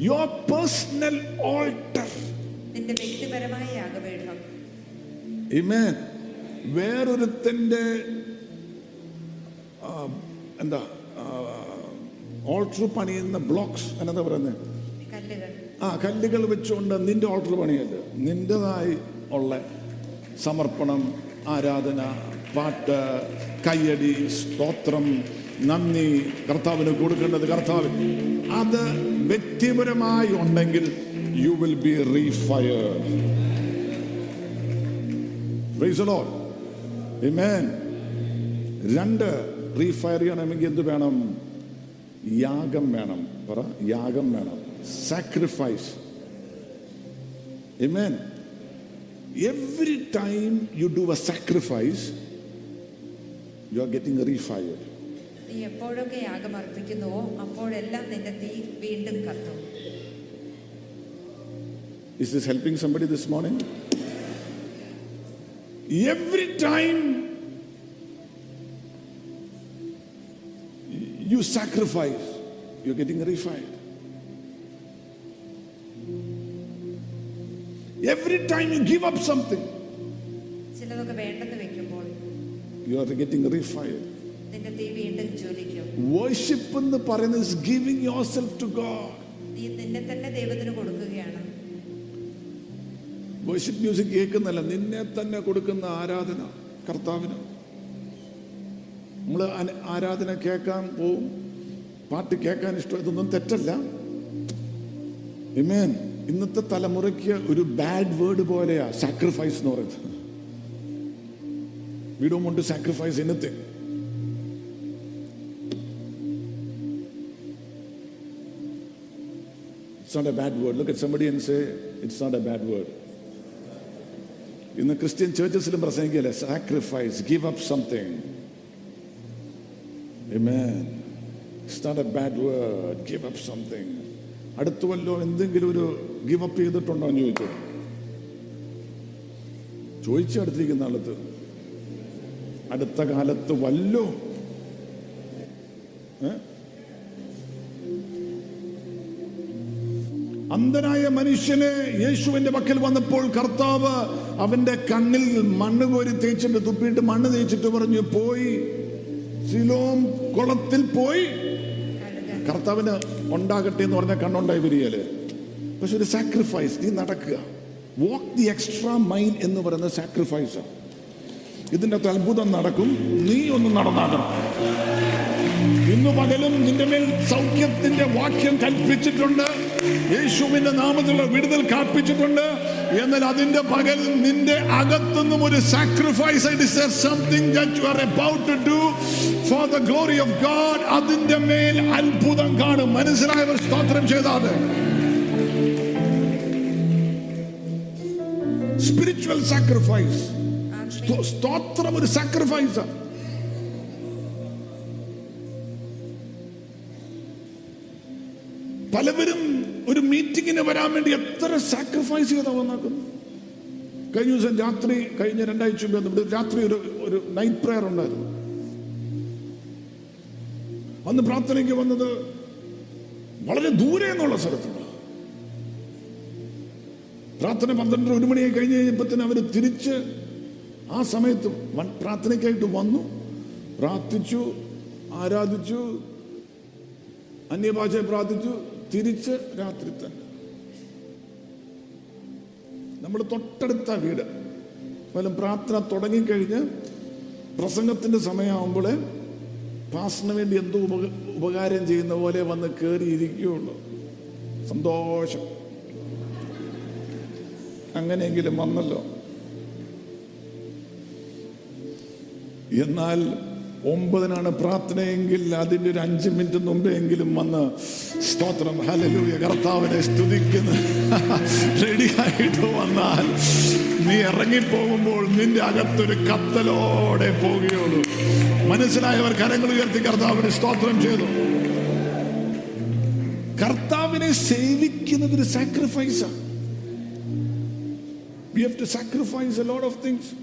യുവർ പേഴ്സണൽ ഓൾട്ടർ നിന്റെ വ്യക്തിപരമായ യാഗപീഠം എന്താ ഓൾട്ടർ പണിയുന്ന ബ്ലോക്സ് എന്നതാ പറയുന്നത് ആ കല്ലുകൾ വെച്ചുകൊണ്ട് നിന്റെ ഓൾട്ടർ പണിയല്ല? നിന്റേതായി ഉള്ള സമർപ്പണം ആരാധന പാട്ട് കയ്യടി സ്തോത്രം നന്ദി കർത്താവിന് കൊടുക്കേണ്ടത് കർത്താവിന്. അത് വ്യക്തിപരമായി ഉണ്ടെങ്കിൽ യു വിൽ ബി റീഫയർ രണ്ട് റീഫയർ ചെയ്യണമെങ്കിൽ എന്ത് വേണം? യാഗം വേണം. പറ യാഗം വേണം. Sacrifice Amen. Every time you do a sacrifice, you are getting refired. നീ എപ്പോഴൊക്കെ യാഗം അർപ്പിക്കുന്നുവോ അപ്പോഴെല്ലാം നിന്റെ തീ വീണ്ടും കത്തും Is this helping somebody this morning? Every time you sacrifice, you're getting refined. Every time you give up something, ചിലതൊക്കെ വേണ്ടെന്ന് വെക്കുമ്പോൾ you are getting refined. നിന്റെ തീ വീണ്ടും ജ്വലിക്കും. Worship എന്ന് പറയുന്നത് is giving yourself to God നീ നിന്നെ തന്നെ ദൈവത്തിന് കൊടുക്കുകയാണ്. വർഷിപ്പ് മ്യൂസിക് കേൾക്കുന്നല്ല നിന്നെ തന്നെ കൊടുക്കുന്ന ആരാധന കർത്താവിന്. നമ്മൾ ആരാധന കേൾക്കാൻ പോവും പാട്ട് കേൾക്കാൻ ഇഷ്ടം ഇതൊന്നും തെറ്റല്ല. ഇമേൻ ഇന്നത്തെ തലമുറയ്ക്ക് ഒരു ബാഡ് വേർഡ് പോലെയാ സാക്രിഫൈസ് എന്ന് പറയുന്നത്. We do want to sacrifice anything It's not a bad word. Look at somebody say, it's not a bad word. ഇന്ന് ക്രിസ്ത്യൻ ചേർച്ചസിലും പ്രസംഗിക്കല്ലേ sacrifice give up something it's not a bad word give up something അടുത്ത വല്ലോ എന്തെങ്കിലും ഒരു give up ചെയ്തിട്ടുണ്ടോ എന്ന് ചോദിച്ചു? ചോദിച്ചു അടുത്തിരിക്കുന്ന ആളത്ത്. അടുത്ത കാലത്ത് വല്ലോ? അന്ധനായ മനുഷ്യന് യേശുവിന്റെ പക്കൽ വന്നപ്പോൾ കർത്താവ് അവന്റെ കണ്ണിൽ മണ്ണ് കോരി തേച്ചിട്ട് തുപ്പിയിട്ട് മണ്ണ് തേച്ചിട്ട് പറഞ്ഞു പോയി. സിലോം കുളത്തിൽ പോയി. കർത്താവിന് ഉണ്ടാകട്ടെ എന്ന് പറഞ്ഞ കണ്ണുണ്ടായി വരികയല്ലേ പക്ഷെ ഒരു സാക്രിഫൈസ് നീ നടക്കുക. വാക്ക് ദി എക്സ്ട്രാ മൈൽ എന്ന് പറയുന്ന സാക്രിഫൈസ് ഇതിന്റെ അത്ഭുതം നടക്കും. നീ ഒന്ന് നടന്നാകണം. ഇന്നു പകലും നിന്റെ മേൽ സൗഖ്യത്തിന്റെ വാക്യം കൽപ്പിച്ചിട്ടുണ്ട്. യേശുവിന്റെ നാമത്തിലുള്ള വിടുതൽ കാപ്പിച്ചിട്ടുണ്ട്. എന്നാൽ അതിന്റെ പകൽ നിന്റെ അകത്തുനിന്നും ഒരു sacrifice something that you are to do for the glory of God അതിന്റെ മേൽ അത്ഭുതം കാണും. മനസ്സിലായവർ സ്തോത്രം ചെയ്താതെ. സ്പിരിച്വൽ സാക്രിഫൈസ് സ്തോത്രം ഒരു സാക്രിഫൈസാണ് പലവരും ഒരു മീറ്റിങ്ങിന് വരാൻ വേണ്ടി എത്ര സാക്രിഫൈസ് ചെയ്താ വന്നാക്കുന്നു കഴിഞ്ഞ ദിവസം രാത്രി കഴിഞ്ഞ രണ്ടാഴ്ച മുമ്പ് ഇവിടെ രാത്രി ഒരു ഒരു നൈറ്റ് പ്രെയർ ഉണ്ടായിരുന്നു. അന്ന് പ്രാർത്ഥനയ്ക്ക് വന്നത് വളരെ ദൂരെ എന്നുള്ള സ്ഥലത്തുണ്ട് പ്രാർത്ഥന പന്ത്രണ്ടര ഒരു മണിയായി കഴിഞ്ഞ് കഴിഞ്ഞപ്പോഴത്തേന് അവർ തിരിച്ച് ആ സമയത്ത് പ്രാർത്ഥനയ്ക്കായിട്ട് വന്നു. പ്രാർത്ഥിച്ചു ആരാധിച്ചു അന്യഭാഷയെ പ്രാർത്ഥിച്ചു. തിരിച്ച് രാത്രി തന്നെ. നമ്മൾ തൊട്ടടുത്ത വീട്. വല്ലതും പ്രാർത്ഥന തുടങ്ങിക്കഴിഞ്ഞ് പ്രസംഗത്തിന്റെ സമയമാകുമ്പോൾ പാസിന് വേണ്ടി എന്തോ ഉപക ഉപകാരം ചെയ്യുന്ന പോലെ വന്ന് കയറിയിരിക്കുകയുള്ളൂ സന്തോഷം. അങ്ങനെയെങ്കിലും വന്നല്ലോ. എന്നാൽ ഒമ്പതിനാണ് പ്രാർത്ഥനയെങ്കിൽ അതിന്റെ ഒരു അഞ്ച് മിനിറ്റ് മുമ്പെങ്കിലും വന്ന് സ്തോത്രം. ഹലലൂയ കർത്താവിനെ സ്തുതിക്കുന്ന. റെഡിയായിട്ട് വന്നാൽ നീ ഇറങ്ങിപ്പോകുമ്പോൾ നിന്റെ അകത്തൊരു കത്തലോടെ പോവുകയുള്ളൂ മനസ്സിലായവർ കരങ്ങൾ ഉയർത്തി കർത്താവിനെ സ്തോത്രം ചെയ്തു. കർത്താവിനെ സേവിക്കുന്നത് ഒരു സാക്രിഫൈസാണ് We have to sacrifice a lot of things.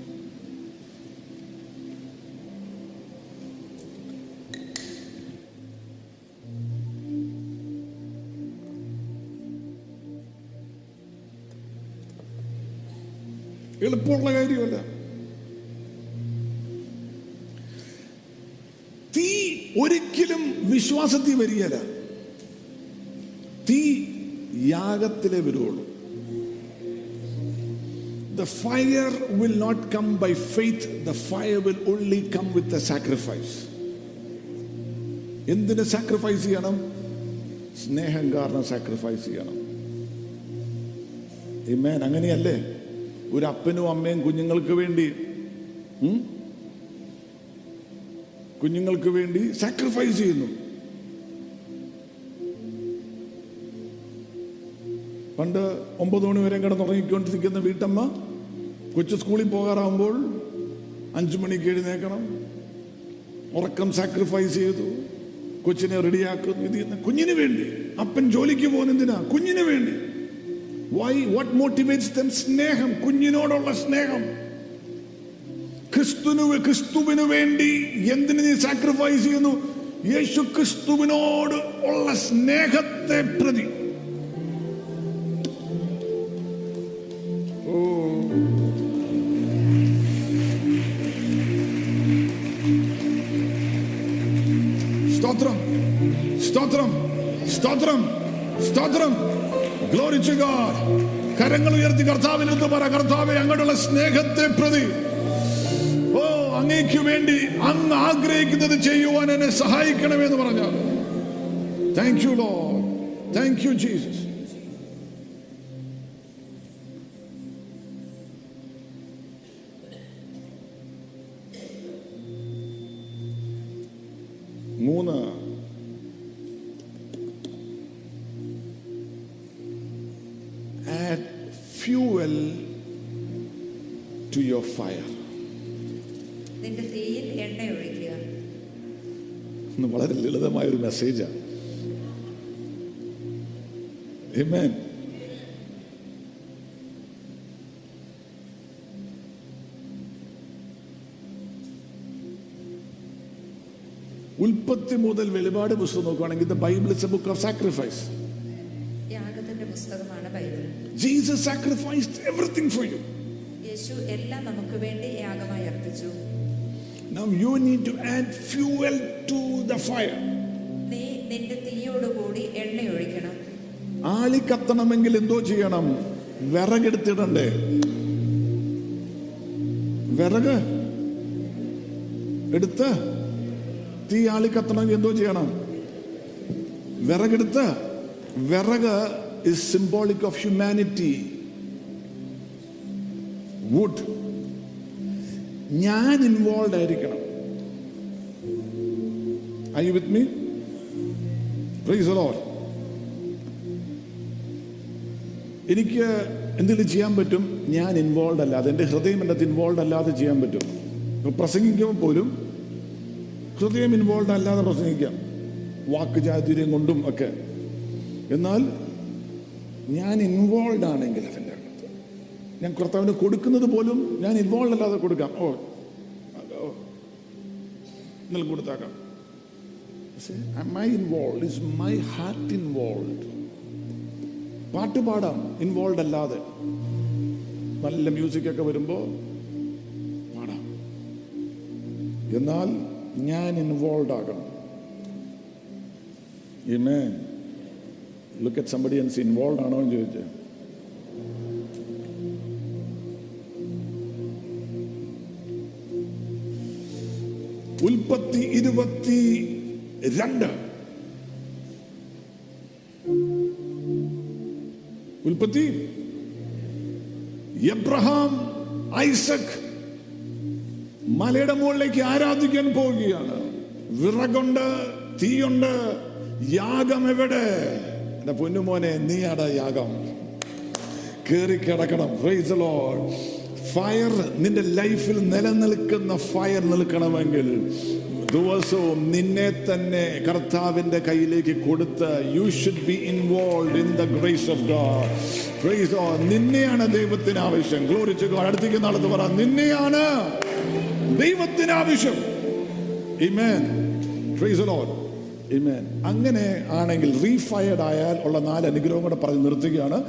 എളുപ്പമുള്ള കാര്യമല്ല. തീ ഒരിക്കലും വിശ്വാസത്തിൽ വരികയല്ല. തീ യാഗത്തിലെ വരുവുള്ളൂ. The fire will not come by faith the fire will only come with a sacrifice എന്തിന് സാക്രിഫൈസ് ചെയ്യണം? സ്നേഹം കാരണം സാക്രിഫൈസ് ചെയ്യണം. അങ്ങനെയല്ലേ? ഒരു അപ്പനും അമ്മയും കുഞ്ഞുങ്ങൾക്ക് വേണ്ടി? കുഞ്ഞുങ്ങൾക്ക് വേണ്ടി സാക്രിഫൈസ് ചെയ്യുന്നു. പണ്ട് ഒമ്പത് മണി വരെ കിടന്നുറങ്ങിക്കൊണ്ടിരിക്കുന്ന വീട്ടമ്മ കൊച്ചു സ്കൂളിൽ പോകാറാകുമ്പോൾ അഞ്ചു മണിക്ക് എഴുന്നേക്കണം. ഉറക്കം സാക്രിഫൈസ് ചെയ്തു. കൊച്ചിനെ റെഡിയാക്കുന്നു ഇത് കുഞ്ഞിന് വേണ്ടി. അപ്പൻ ജോലിക്ക് പോകുന്നതിനാ കുഞ്ഞിന് വേണ്ടി. വൈ വാട്ട് മോട്ടിവേറ്റ്സ് ദം സ്നേഹം കുഞ്ഞിനോടുള്ള സ്നേഹം. ക്രിസ്തുവിന് ക്രിസ്തുവിന് വേണ്ടി എന്തിനു നീ സാക്രിഫൈസ് ചെയ്യുന്നു? യേശു ക്രിസ്തുവിനോട് ഉള്ള സ്നേഹത്തെ പ്രതി. സ്തോത്രം സ്തോത്രം സ്തോത്രം സ്തോത്രം. ഗോഡ് കരങ്ങൾ ഉയർത്തി കർത്താവിനടുത്ത് പറ കർത്താവെ അങ്ങോട്ടുള്ള സ്നേഹത്തെ പ്രതി. ഓ അങ്ങേക്ക് വേണ്ടി അങ്ങ് ആഗ്രഹിക്കുന്നത് ചെയ്യുവാൻ എന്നെ സഹായിക്കണമെന്ന് പറഞ്ഞു thank you Lord thank you Jesus മെസ്സേജാണ് Amen. ഉൽപ്പത്തി മുതൽ വെളിപാട് പുസ്തകം നോക്കുകയാണെങ്കിൽ the Bible is a book of sacrifice യാഗത്തിന്റെ പുസ്തകമാണ് Bible. Jesus sacrificed everything for you യേശു എല്ലാം നമുക്ക് വേണ്ടി യാഗമായി അർപ്പിച്ചു. Now you need to add fuel to the fire. ആളി കത്തണമെങ്കിൽ എന്തോ ചെയ്യണം. വിറകെടുത്തിടണ്ടേ? വിറക്? എടുത്ത്? തീ ആളി കത്തണമെങ്കിൽ എന്തോ ചെയ്യണം. വിറകെടുത്ത്? വിറക് is symbolic of humanity wood ഞാൻ ഇൻവോൾവ് ആയിരിക്കണം. I you with me please Lord എനിക്ക് എന്തെങ്കിലും ചെയ്യാൻ പറ്റും? ഞാൻ ഇൻവോൾവ് അല്ലാതെ എന്റെ ഹൃദയം എന്റെ ഇൻവോൾവ് അല്ലാതെ ചെയ്യാൻ പറ്റും. പ്രസംഗിക്കുമ്പോൾ പോലും ഹൃദയം ഇൻവോൾവ് അല്ലാതെ പ്രസംഗിക്കാം. വാക്ക് ചാതുര്യം കൊണ്ടും ഒക്കെ. എന്നാൽ ഞാൻ ഇൻവോൾവ് ആണെങ്കിൽ അതിന്റെ അകത്ത്. ഞാൻ കർത്താവിന് കൊടുക്കുന്നത് പോലും ഞാൻ ഇൻവോൾവ് അല്ലാതെ കൊടുക്കാം. ഓ ഇന്നലെ കൊടുത്താക്കാം. My involve is my heart involve പാട്ട് പാടാം ഇൻവോൾവ് അല്ലാതെ. നല്ല മ്യൂസിക് ഒക്കെ വരുമ്പോൾ പാടാം. എന്നാൽ ഞാൻ ഇൻവോൾവ് ആകണം. Look at somebody and say ആണോ? എന്ന് ചോദിച്ചു. ഉൽപ്പത്തി ഇരുപത്തി രണ്ട്. ഉൽപ്പത്തി എബ്രഹാം ഐസക് മലയുടെ മുകളിലേക്ക് ആരാധിക്കാൻ പോവുകയാണ്. വിറകുണ്ട് തീയുണ്ട് യാഗം എവിടെ? എന്റെ പൊന്നുമോനെ നീയാട യാഗം. കേറി കിടക്കണം. ഫയർ നിന്റെ ലൈഫിൽ നിലനിൽക്കുന്ന ഫയർ നിൽക്കണമെങ്കിൽ ദിവസവും നിന്നെ തന്നെ കർത്താവിന്റെ കയ്യിലേക്ക് കൊടുത്ത് you should be involve in the grace of God grace ഓ നിന്നെയാണ് ദൈവത്തിന് ആവശ്യം. ഗ്ലോറിച്ച് അടുത്തേക്ക് നടത്തു പറ. നിന്നെയാണ് ദൈവത്തിന് ആവശ്യം. Amen grace the amen. അങ്ങനെ ആണെങ്കിൽ റീഫയർഡ് ആയാൽ ഉള്ള നാല് അനുഗ്രഹം കൂടെ പറഞ്ഞ് നിർത്തുകയാണ്.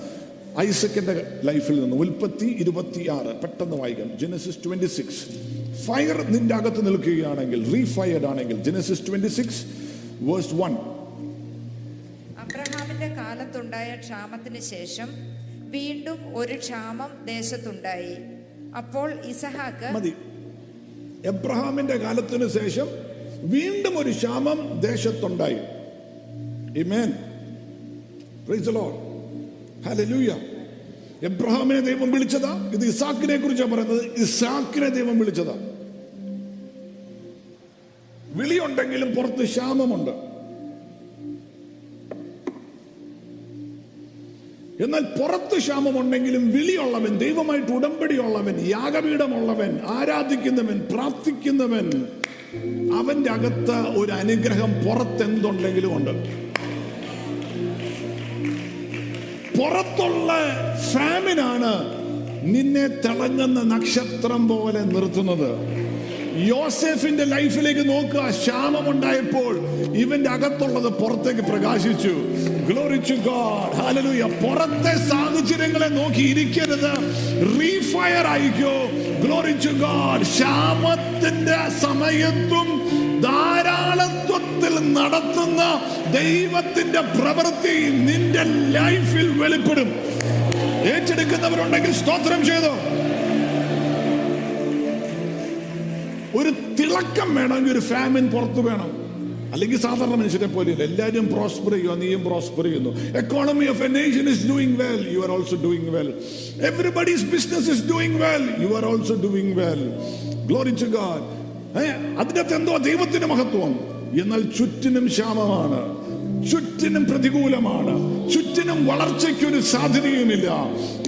ഐസക്കിന്റെ ലൈഫിൽ നിന്ന് ഉൽപ്പത്തി ഇരുപത്തിയാറ്. പെട്ടെന്ന് വായിക്കാം ജെനസിസ് ട്വന്റി സിക്സ് ഫയർ നിന്റെ അകത്ത് നിൽക്കുകയാണെങ്കിൽ റീഫയർഡ് ആണെങ്കിൽ Genesis twenty six verse one അബ്രഹാമിന്റെ കാലത്തുണ്ടായ ക്ഷാമത്തിന് ശേഷം വീണ്ടും ഒരു ക്ഷാമം ദേശത്തുണ്ടായി. അപ്പോൾ ഇസഹാക്ക് മതി. എബ്രഹാമിന്റെ കാലത്തിന് ശേഷം വീണ്ടും ഒരു ക്ഷാമം ദേശത്തുണ്ടായി. ഇമേൻ Praise the Lord. Hallelujah. എബ്രഹാമിനെ ദൈവം വിളിച്ചതാ? ഇത് ഇസാക്കിനെ കുറിച്ചാണ് പറയുന്നത്. ഇസാക്കിനെ ദൈവം വിളിച്ചതാ. വിളിയുണ്ടെങ്കിലും പുറത്ത് ക്ഷാമമുണ്ട്. എന്നാൽ പുറത്ത് ക്ഷാമമുണ്ടെങ്കിലും വിളിയുള്ളവൻ ദൈവമായിട്ട് ഉടമ്പടിയുള്ളവൻ യാഗപീഠമുള്ളവൻ ആരാധിക്കുന്നവൻ പ്രാർത്ഥിക്കുന്നവൻ അവന്റെ അകത്ത് ഒരു അനുഗ്രഹം പുറത്തെന്തുണ്ടെങ്കിലും ഉണ്ട്. പുറത്തുള്ള ഫാമിനാണ് നിന്നെ തിളങ്ങുന്ന നക്ഷത്രം പോലെ നിർത്തുന്നത്. യോസെഫിന്റെ ലൈഫിലേക്ക് നോക്കുക. ക്ഷാമമുണ്ടായപ്പോൾ ഇവന്റെ അകത്തുള്ളത് പുറത്തേക്ക് പ്രകാശിച്ചു. ഗ്ലോറിച്ചു ഗോഡ് ഹാലലൂയ പുറത്തെ സാഹചര്യങ്ങളെ നോക്കി ഇരിക്കരുത്. റീഫയർ ആയിക്കോ ഗ്ലോറിച്ചു ഗോഡ് ക്ഷാമത്തിന്റെ സമയത്തും ധാരാളത്വത്തിൽ നടത്തുന്ന ദൈവത്തിന്റെ പ്രവൃത്തി നിന്റെ ലൈഫിൽ വെളിപ്പെടും. ഏറ്റെടുക്കുന്നവരുണ്ടെങ്കിൽ സ്തോത്രം ചെയ്തോ? ഒരു തിളക്കം വേണമെങ്കിൽ ഒരു ഫാമിൻ പുറത്തു വേണം. അല്ലെങ്കിൽ സാധാരണ മനുഷ്യരെ പോലെയല്ല. എല്ലാവരും പ്രോസ്പർ ചെയ്യുക നീയും പ്രോസ്പർ ചെയ്യുന്നു. Economy of a nation is doing well you are also doing well everybody's business is doing well you are also doing well glory to God അതിനകത്ത് എന്തോ ദൈവത്തിന്റെ മഹത്വം? എന്നാൽ ചുറ്റിനും ക്ഷാമമാണ് ചുറ്റിനും പ്രതികൂലമാണ് ചുറ്റിനും വളർച്ചയ്ക്കൊരു സാധ്യതയുമില്ല.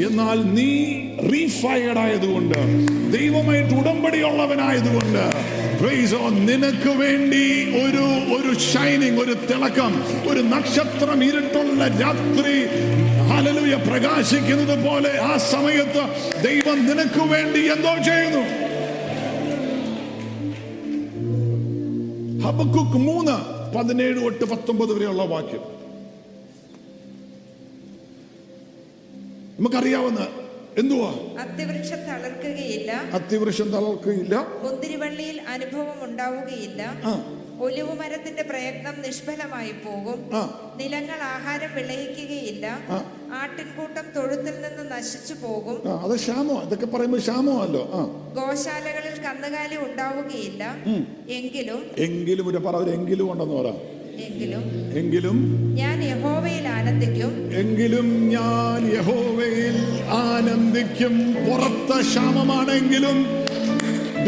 എന്നാൽ നീ റീഫയർഡ് ആയതുകൊണ്ട് ദൈവമായിട്ട് ഉടമ്പടിയുള്ളവനായതുകൊണ്ട് നിനക്ക് വേണ്ടി ഒരു ഒരു ഷൈനിങ് ഒരു തിളക്കം ഒരു നക്ഷത്രം ഇരുട്ടുള്ള രാത്രി ഹലലുയ പ്രകാശിക്കുന്നത് പോലെ ആ സമയത്ത് ദൈവം നിനക്ക് വേണ്ടി എന്തോ ചെയ്യുന്നു. ഹബക്കുക്ക് മൂന്ന് പതിനേഴ് തൊട്ട് പത്തൊമ്പത് വരെയുള്ള വാക്യം. നമുക്കറിയാവുന്ന എന്തുവാ? അത്തിവൃക്ഷം തളർക്കുകയില്ല. അത്തിവൃക്ഷം തളർക്കുകയില്ല. മുന്തിരിവള്ളിയിൽ അനുഭവം ഉണ്ടാവുകയില്ല. ഒലിവുമരത്തിന്റെ പ്രയത്നം നിഷ്ഫലമായി പോകും. നിലങ്ങൾ ആഹാരം വിളയിക്കുകയില്ല. ആട്ടിൻകൂട്ടം തൊഴുത്തിൽ നിന്ന് നശിച്ചു പോകും. അത് ക്ഷാമോ ഇതൊക്കെ പറയുമ്പോൾ ക്ഷാമമല്ലോ ഗോശാലകളിൽ കന്നുകാലി ഉണ്ടാവുകയില്ല. എങ്കിലും എങ്കിലും ഒരു പറ എങ്കിലും ഉണ്ടെന്ന് പറ. എങ്കിലും എങ്കിലും ഞാൻ യഹോവയിൽ ആനന്ദിക്കും. എങ്കിലും ഞാൻ യഹോവയിൽ ആനന്ദിക്കും. പുറത്ത ക്ഷാമമാണെങ്കിലും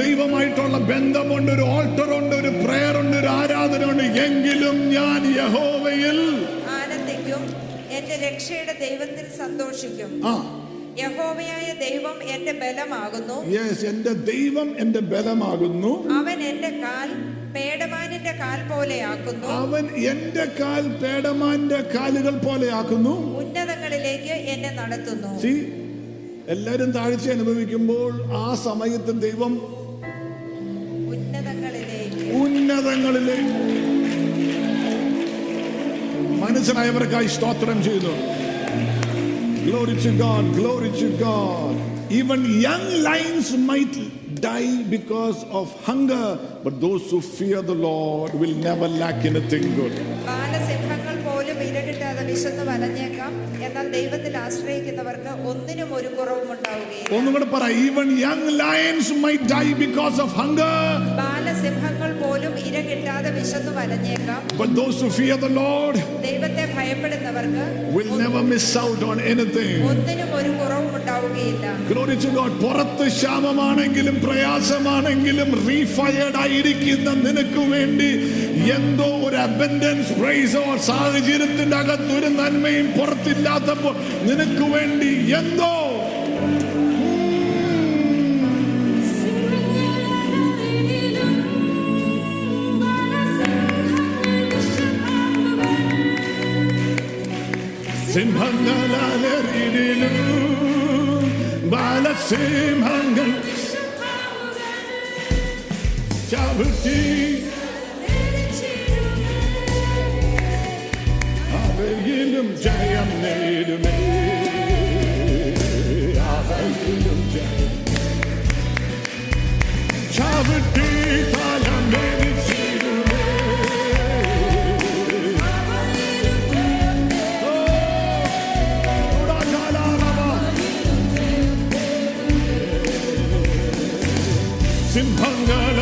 ദൈവമായിട്ടുള്ള ബന്ധമുണ്ട് ഒരു ഓൾട്ടർ ഉണ്ട് ഒരു എങ്കിലും ഞാൻ യഹോവയിൽ ആനന്ദിക്കും. എന്റെ രക്ഷയുടെ ദൈവത്തിൽ സന്തോഷിക്കും. ആ. യഹോവയായ ദൈവം എന്റെ ബലമാകുന്നു. യെസ് എന്റെ ദൈവം എന്റെ ബലമാകുന്നു. അവൻ എന്റെ കാൽ പേടമാനിന്റെ കാൽ പോലെയാക്കുന്നു അവൻ എന്റെ കാൽ പേടമാന്റെ കാലുകൾ പോലെയാക്കുന്നു ഉന്നതങ്ങളിലേക്ക് എന്നെ നടത്തുന്നു. See, എല്ലാരും താഴ്ച അനുഭവിക്കുമ്പോൾ ആ സമയത്ത് ദൈവം ഉന്നതങ്ങളിലേക്ക്. ഉന്നതങ്ങളിലേക്ക് മനസ്സിലായവർക്കായി സ്തോത്രം ചെയ്തു Glory to God, glory to God. Even young lions might die because of hunger, but those who fear the Lord will never lack anything good. വിശന്ന് വലഞ്ഞേക്കാം. എന്നാൽ ദൈവത്തിൽ ആശ്രയിക്കുന്നവർക്ക് ഒന്നിനും ഒരു കുറവും ഉണ്ടാവുകയില്ല. ഒന്നും കൂടെ പറ even young lions may die because of hunger ബാലസിംഹങ്ങൾ പോലും ഇര കിട്ടാതെ വിശന്ന് വലഞ്ഞേക്കാം. ദൈവത്തെ ഭയപ്പെടുന്നവർക്ക്. ഒന്നിനും ഒരു കുറവും ഉണ്ടാവുകയില്ല. പുറത്ത് ക്ഷാമമാണെങ്കിലും പ്രയാസമാണെങ്കിലും റീഫയർഡ് ആയിരിക്കുന്ന നിനക്ക് വേണ്ടി എന്തോ ഒരു അബൻഡൻസ് പ്രൈസോ സാഹചര്യത്തിന്റെ അകത്ത് ഒരു നന്മയും പുറത്തില്ലാത്തപ്പോൾ നിനക്ക് വേണ്ടി എന്തോ? സിംഹങ്ങളാലരിലും ബാലസിംഹങ്ങൾ. ചവിട്ടി jayam jayam neelume avayam jayam chavdi talam neelume Simpangal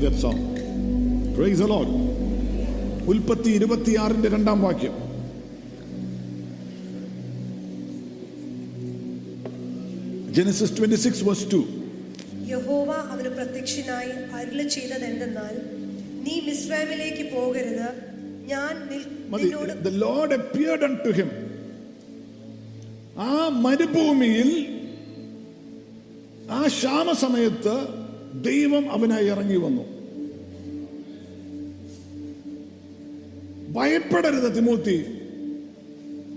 just had song praise Lord. ഉൽപ്പത്തി ഇരുപത്തിയാറിന്റെ രണ്ടാം വാക്യം. Genesis twenty six verse two യഹോവ അവന് പ്രത്യക്ഷനായി അരുളി ചെയ്തത് എന്തെന്നാൽ നീ മിസ്രൈമിലേക്ക് പോകരുത്. ഞാൻ നിന്നോട് the Lord appeared unto him. ആ മരുഭൂമിയിൽ ആ ക്ഷാമ സമയത്ത് ദൈവം അവനായി ഇറങ്ങി വന്നു. ഭയപ്പെടരുത് തിമൂത്തി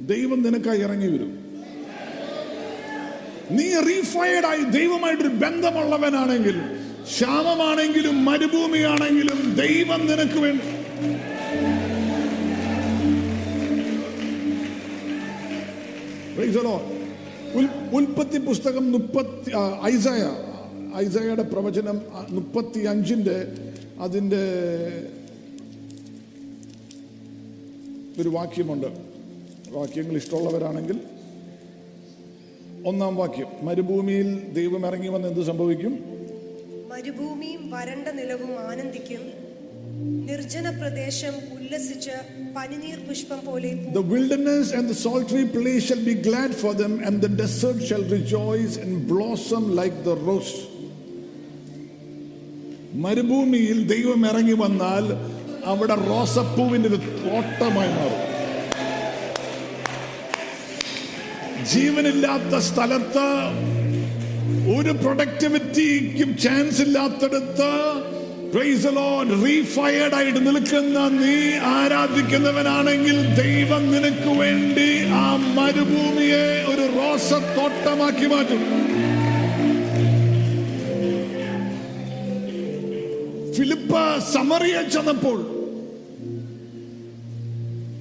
ദൈവം നിനക്കായി ഇറങ്ങി വരും. നീ റീഫയർഡ് ആയി ദൈവമായിട്ടൊരു ബന്ധമുള്ളവനാണെങ്കിൽ ക്ഷാമമാണെങ്കിലും മരുഭൂമിയാണെങ്കിലും ദൈവം നിനക്ക് വേണ്ടി. ഉൽപ്പത്തി പുസ്തകം മുപ്പത്തി ഐസയ ഐസയയുടെ പ്രവചനം മുപ്പത്തി അഞ്ചിന്റെ അതിന്റെ ഒരു വാക്യമുണ്ട്. വാക്യങ്ങൾ ഇഷ്ടമുള്ളവരാണെങ്കിൽ ഒന്നാം വാക്യം മരുഭൂമിയിൽ ദൈവം ഇറങ്ങി വന്ന് എന്ത് സംഭവിക്കും? മരുഭൂമിയും വരണ്ട നിലവും ആനന്ദിക്കും. നിർജന പ്രദേശം ഉല്ലസിച്ച് പനിനീർ പുഷ്പം പോലെ The wilderness and the solitary place shall be glad for them, and the desert shall rejoice and blossom like the rose. മരുഭൂമിയിൽ ദൈവം ഇറങ്ങി വന്നാൽ അവിടെ റോസപ്പൂവിന്റെ ഒരു തോട്ടമായി മാറും. ജീവനില്ലാത്ത സ്ഥലത്ത് ഒരു പ്രൊഡക്ടിവിറ്റിക്കും ചാൻസ് ഇല്ലാത്തടത്ത് റീഫയർഡ് ആയിട്ട് നിൽക്കുന്ന നീ ആരാധിക്കുന്നവനാണെങ്കിൽ ദൈവം നിനക്ക് വേണ്ടി ആ മരുഭൂമിയെ ഒരു റോസത്തോട്ടമാക്കി മാറ്റും. ഫിലിപ്പ് സമറിയ ചെന്നപ്പോൾ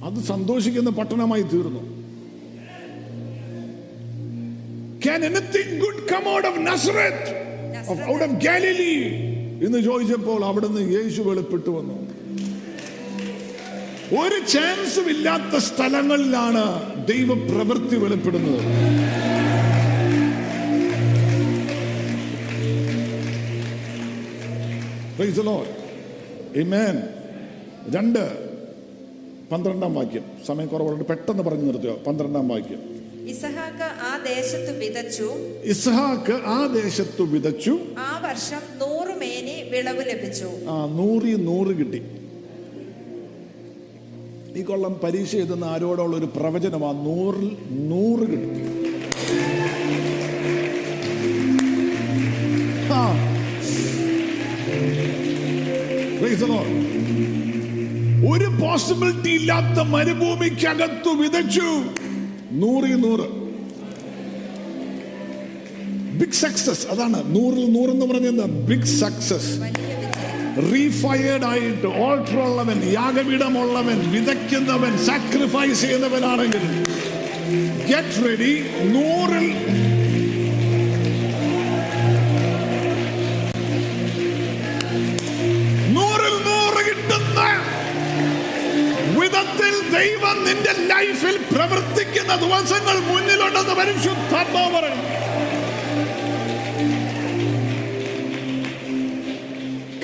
അത് സന്തോഷിക്കുന്ന പട്ടണമായി തീർന്നു Can anything good come out of Nazareth? Of, out of Galilee? എന്ന് ചോദിച്ചപ്പോൾ അവിടുന്ന് യേശു വെളിപ്പെട്ടു വന്നു ഒരു ചാൻസും ഇല്ലാത്ത സ്ഥലങ്ങളിലാണ് ദൈവ പ്രവൃത്തി വെളിപ്പെടുന്നത് Lord. രണ്ട്. പന്ത്രണ്ടാം വാക്യം. സമയം കുറവുണ്ട് പെട്ടെന്ന് പറഞ്ഞു നിർത്തുക. പന്ത്രണ്ടാം വാക്യം. ഇസഹാക്ക് ആ ദേശത്ത് വിതച്ചു. ഇസഹാക്ക് ആ ദേശത്തു വിതച്ചു. ആ വർഷം നൂറ് മേനി വിളവ് ലഭിച്ചു. ആ നൂറി നൂറ് കിട്ടി. ഈ കൊള്ളം പരീക്ഷ എഴുതുന്ന ആരോടുള്ള ഒരു പ്രവചനം ആ നൂറിൽ നൂറ് കിട്ടി. ആ. Lord. ഒരു പോസിബിലിറ്റി ഇല്ലാത്ത മരുഭൂമിക്കകത്തു വിതച്ചു. നൂറിൽ നൂറ്. ബിഗ് സക്സസ് അതാണ് നൂറിൽ നൂറ് എന്ന് പറഞ്ഞത് ബിഗ് സക്സസ് റീഫയർഡ് ആയിട്ട് ഓൾട്ടർ ഉള്ളവൻ യാഗപീഠമുള്ളവൻ വിതയ്ക്കുന്നവൻ സാക്രിഫൈസ് ചെയ്യുന്നവനാണെങ്കിൽ ഗെറ്റ് റെഡി നൂറിൽ ദൈവം നിന്റെ ലൈഫിൽ പ്രവർത്തിക്കുന്ന ദിവസങ്ങൾ മുന്നിലുണ്ടെന്ന് പരിശുദ്ധാത്മാവ് പറയും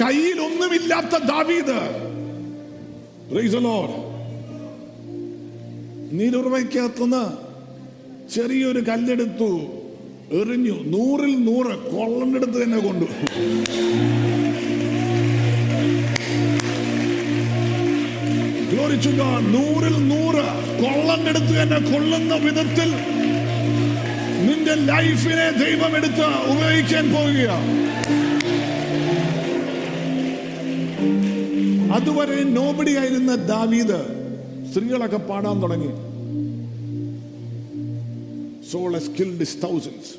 കയ്യിൽ ഒന്നുമില്ലാത്ത ദാവീദ്. നീരുറവയ്ക്കകത്തുനിന്ന് ചെറിയൊരു കല്ലെടുത്തു എറിഞ്ഞു. നൂറിൽ നൂറ് കൊള്ളണ്ടെടുത്ത് തന്നെ കൊണ്ടു. God. നൂറിൽ നൂറ് കൊള്ളം എടുത്ത് എന്നെ കൊള്ളുന്ന വിധത്തിൽ നിന്റെ ലൈഫിനെ ദൈവം എടുത്ത് ഉപയോഗിക്കാൻ പോവുകയാണ് അതുവരെ നോബടി ആയിരുന്ന ദാവീദ് സ്ത്രീകളൊക്കെ പാടാൻ തുടങ്ങി സോൾ സ്കിൽഡ് തൗസൻഡ്സ്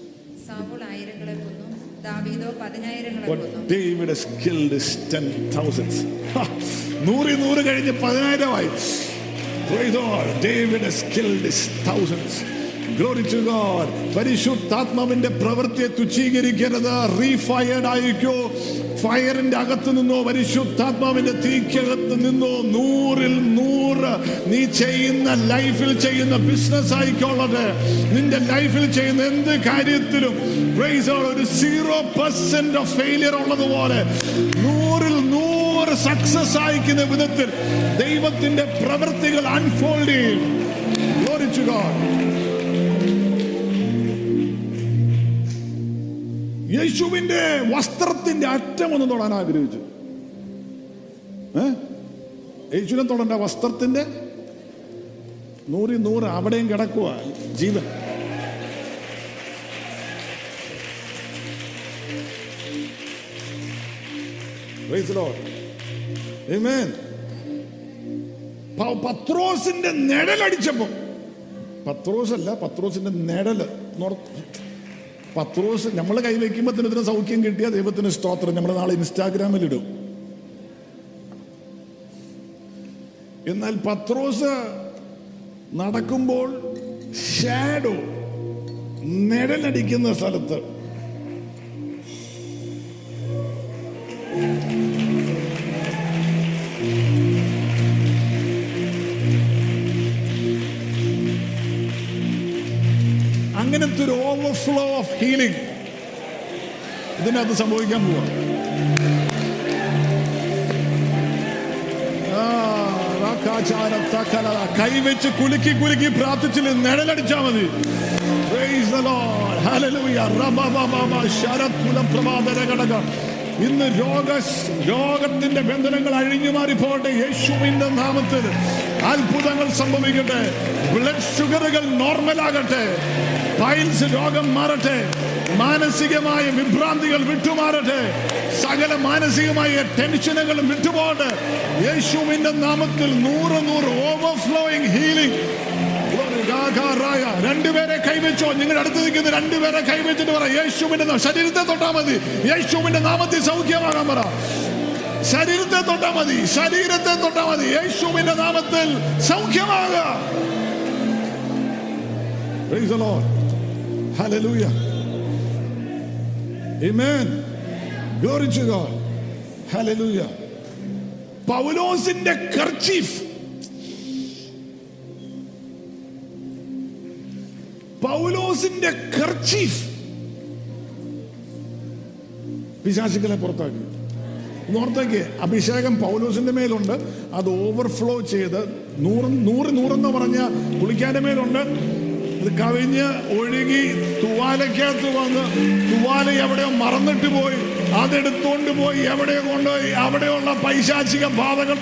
പരിശുദ്ധാത്മാവിന്റെ പ്രവൃത്തിയെ തുച്ഛീകരിക്കരുത്. റീഫയർഡ് ആയിരിക്കും. ഫയറിന്റെ അകത്ത് നിന്നോ പരിശുദ്ധാത്മാവിന്റെ തീക്കകത്ത് നിന്നോ നൂറിൽ നൂറ് നീ ചെയ്യുന്ന ലൈഫിൽ ചെയ്യുന്ന ബിസിനസ് ആയിക്കോളത് നിന്റെ ലൈഫിൽ ചെയ്യുന്ന എന്ത് കാര്യത്തിലും ഒരു സീറോ പെർസെന്റ് ഓഫ് ഫെയിലിയർ ഉള്ളതുപോലെ നൂറിൽ നൂറ് സക്സസ് ആയിക്കുന്ന വിധത്തിൽ ദൈവത്തിന്റെ പ്രവൃത്തികൾ അൺഫോൾഡ് ചെയ്യും. യേശുവിന്റെ വസ്ത്രത്തിന്റെ അറ്റം ഒന്ന് തൊടാൻ ആഗ്രഹിച്ചു. യേശുവിനെ തൊടണ്ട വസ്ത്രത്തിന്റെ നൂറി നൂറ് അവിടെയും കിടക്കുക ജീവൻ. പത്രോസിന്റെ നിഴലടിച്ചപ്പോ പത്രോസ് അല്ല പത്രോസിന്റെ നിഴൽ പത്രോസ് നമ്മൾ കൈവയ്ക്കുമ്പോൾ തന്നെ ഇതിന് സൗഖ്യം കിട്ടിയ ദൈവത്തിന് സ്തോത്രം. നമ്മൾ നാളെ ഇൻസ്റ്റാഗ്രാമിൽ ഇടും. എന്നാൽ പത്രോസ് നടക്കുമ്പോൾ ഷാഡോ നിഴലടിക്കുന്ന സ്ഥലത്ത് അങ്ങനത്തെ ഒരു ഓവർഫ്ലോ ഓഫ് ഹീലിംഗ് ഇതിനകത്ത് സംഭവിക്കാൻ പോവാ. കൈവെച്ച് കുലുക്കി കുലുക്കി പ്രാർത്ഥിച്ചില്ല? നിഴലടിച്ചാ മതി. Praise the Lord. Hallelujah. റബബബബ. ശരത്കുലപ്രഭാതര ഘടകം. ഇന്ന് രോഗ രോഗത്തിന്റെ ബന്ധനങ്ങൾ അഴിഞ്ഞു മാറി പോകട്ടെ യേശുവിന്റെ നാമത്തിൽ അത്ഭുതങ്ങൾ സംഭവിക്കട്ടെ ബ്ലഡ് ഷുഗറുകൾ നോർമൽ ആകട്ടെ പൈൽസ് രോഗം മാറട്ടെ മാനസികമായ വിഭ്രാന്തികൾ വിട്ടുമാറട്ടെ സകല മാനസികമായ ടെൻഷനുകളും വിട്ടുപോകട്ടെ യേശുവിന്റെ നാമത്തിൽ നൂറ് നൂറ് ഓവർഫ്ലോയിങ് ഹീലിംഗ്. രണ്ടുപേരെ കൈവച്ചോ? നിങ്ങളുടെ അടുത്ത് നിൽക്കുന്ന രണ്ടുപേരെ കൈവച്ചിട്ട് പറ യേശുവിന്റെ ശരീരത്തെ തൊട്ടാ മതി. യേശുവിന്റെ നാമത്തിൽ സൗഖ്യമാകാൻ പറ. ശരീരത്തെ തൊട്ടാ മതി. ശരീരത്തെ തൊട്ടാ മതി. യേശുവിന്റെ നാമത്തിൽ സൗഖ്യമാകുക പൗലോസിന്റെ the പൗലോസിന്റെ കർച്ചീഫ്. പിശാചുക്കളെ പുറത്താക്കി. നോർത്തേക്ക് അഭിഷേകം പൗലോസിന്റെ മേലുണ്ട് അത് ഓവർഫ്ലോ ചെയ്ത് നൂറ് നൂറ് നൂറെന്ന് പറഞ്ഞ പുളിക്കാന്റെ മേലുണ്ട്. അത് കവിഞ്ഞ് ഒഴുകി തുവാലക്കകത്ത് വന്ന് തുവാല എവിടെയോ മറന്നിട്ട് പോയി അതെടുത്തോണ്ട് പോയി എവിടെയോ കൊണ്ടുപോയി അവിടെയുള്ള പൈശാചിക ബാധകൾ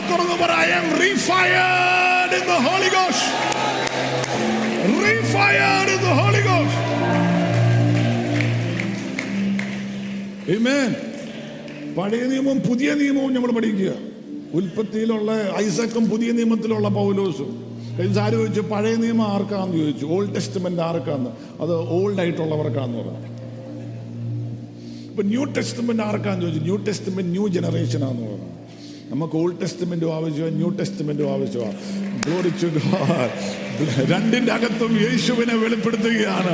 തുറന്ന് പറ refired in the Holy Ghost refired in the Holy Ghost ആമേൻ പഴയ നിയമവും പുതിയ നിയമവും നമ്മൾ പഠിക്കുക. ഉൽപ്പത്തിയിലുള്ള ഐസക്കും പുതിയ നിയമത്തിലുള്ള പൗലോസും. കഴിഞ്ഞ ആര് ചോദിച്ചു? പഴയ നിയമം ആർക്കാന്ന് ചോദിച്ചു. ഓൾഡ് ടെസ്റ്റ്മെന്റ് ആർക്കാന്ന്? അത് ഓൾഡ് ആയിട്ടുള്ളവർക്കാന്ന് പറഞ്ഞു. ഇപ്പൊ ന്യൂ ടെസ്റ്റ്മെന്റ് ആർക്കാന്ന് ചോദിച്ചു? ന്യൂ ടെസ്റ്റ്മെന്റ് ന്യൂ ജനറേഷൻ ആന്ന് പറഞ്ഞു. നമുക്ക് ഓൾഡ് ടെസ്റ്റ്മെന്റും ആവശ്യമാണ് ന്യൂ ടെസ്റ്റ്മെന്റും ആവശ്യമാണ്. രണ്ടിന്റെ അകത്തും യേശുവിനെ വെളിപ്പെടുത്തുകയാണ്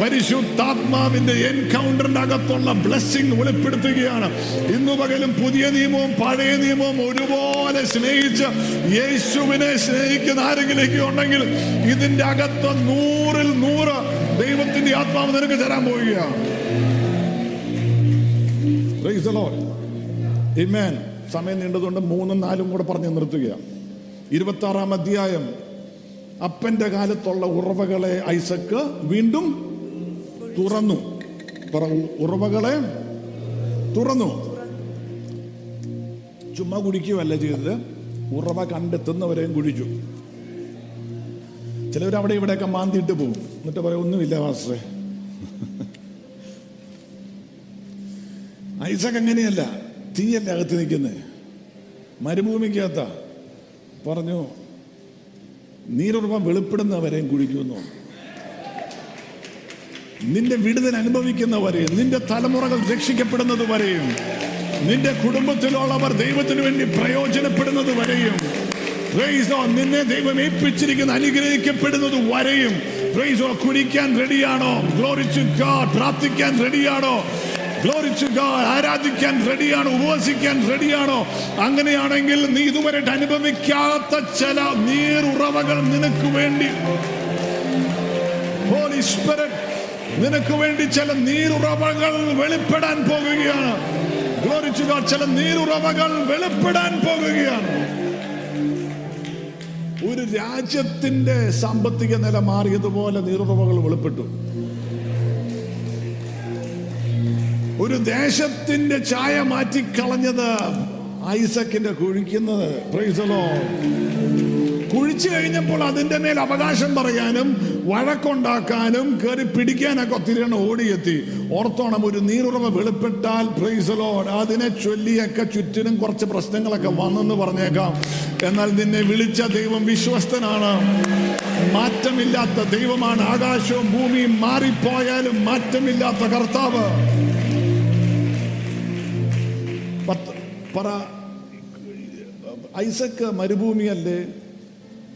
പരിശുദ്ധാത്മാവിന്റെ എൻകൗണ്ടറിന്റെ അകത്തുള്ള ബ്ലെസ്സിങ് വെളിപ്പെടുത്തുകയാണ് ഇന്നു പകലും പുതിയ നിയമവും പഴയ നിയമവും ഒരുപോലെ സ്നേഹിച്ച് യേശുവിനെ സ്നേഹിക്കുന്ന ആരെങ്കിലേക്ക് ഉണ്ടെങ്കിൽ ഇതിന്റെ അകത്ത് നൂറിൽ നൂറ് ദൈവത്തിന്റെ ആത്മാവ് നിനക്ക് തരാൻ പോവുകയാണ് Praise the Lord. Amen. സമയം നീണ്ടതുകൊണ്ട് മൂന്നും നാലും കൂടെ പറഞ്ഞ് നിർത്തുക ഇരുപത്തി ആറാം അധ്യായം. അപ്പന്റെ കാലത്തുള്ള ഉറവകളെ ഐസക്ക് വീണ്ടും തുറന്നു. ഉറവകളെ തുറന്നു. ചുമ്മാ കുടിക്കുകയല്ല ചെയ്തത്. ഉറവ കണ്ടെത്തുന്നവരെയും കുഴിച്ചു. ചിലവർ അവിടെ ഇവിടെയൊക്കെ മാന്തിയിട്ട് പോകും. എന്നിട്ട് പറയും ഒന്നുമില്ല മാസ്റ്ററെ. ഐസക് അങ്ങനെയല്ല. തീയല്ല അകത്ത് നിൽക്കുന്നത് മരുഭൂമിക്കകത്ത. പറഞ്ഞു നീരുറവ വെളിപ്പെടുന്നവരെയും കുഴിക്കുന്നു നിന്റെ വിടുതൽ അനുഭവിക്കുന്നവരെയും നിന്റെ തലമുറകൾ രക്ഷിക്കപ്പെടുന്നത് വരെയും നിന്റെ കുടുംബത്തിലുള്ളവർ ദൈവത്തിന് വേണ്ടി പ്രയോജനപ്പെടുന്നത് വരെയും നിന്നെ ദൈവം ഏൽപ്പിച്ചിരിക്കുന്ന അനുഗ്രഹിക്കപ്പെടുന്നത് വരെയും കുടിക്കാൻ റെഡിയാണോ ഗ്ലോറിച്ചു പ്രാർത്ഥിക്കാൻ റെഡിയാണോ ആരാധിക്കാൻ റെഡിയാണോ ഉപവസിക്കാൻ റെഡിയാണോ അങ്ങനെയാണെങ്കിൽ നീ ഇതുവരെ അനുഭവിക്കാത്ത ചില നീറുറവകൾ നിനക്ക് വേണ്ടി. നിനക്ക് വേണ്ടി ചില നീരുറവകൾ വെളിപ്പെടാൻ പോകുകയാണ്. ചില നീരുറവകൾ വെളിപ്പെടാൻ പോകുകയാണ്. ഒരു രാജ്യത്തിന്റെ സാമ്പത്തിക നില മാറിയതുപോലെ നീരുറവകൾ വെളിപ്പെട്ടു. ഒരു ദേശത്തിന്റെ ചായ മാറ്റിക്കളഞ്ഞത് ഐസക്കിന്റെ കുഴിക്കുന്നത്. പ്രൈസലോ. കുഴിച്ചു കഴിഞ്ഞപ്പോൾ അതിന്റെ മേൽ അവകാശം പറയാനും വഴക്കുണ്ടാക്കാനും കയറി പിടിക്കാനൊക്കെ ഒത്തിരി ഓടിയെത്തി. ഓർത്തോണം ഒരു നീറുറവ വെളിപ്പെട്ടാൽ പ്രൈസലോ അതിനെ ചൊല്ലിയൊക്കെ ചുറ്റിനും കുറച്ച് പ്രശ്നങ്ങളൊക്കെ വന്നെന്ന് പറഞ്ഞേക്കാം. എന്നാൽ നിന്നെ വിളിച്ച ദൈവം വിശ്വസ്തനാണ്. മാറ്റമില്ലാത്ത ദൈവമാണ് ആകാശവും ഭൂമിയും മാറിപ്പോയാലും മാറ്റമില്ലാത്ത കർത്താവ്. പത്ത് പറ ഐസക്ക് മരുഭൂമിയല്ലേ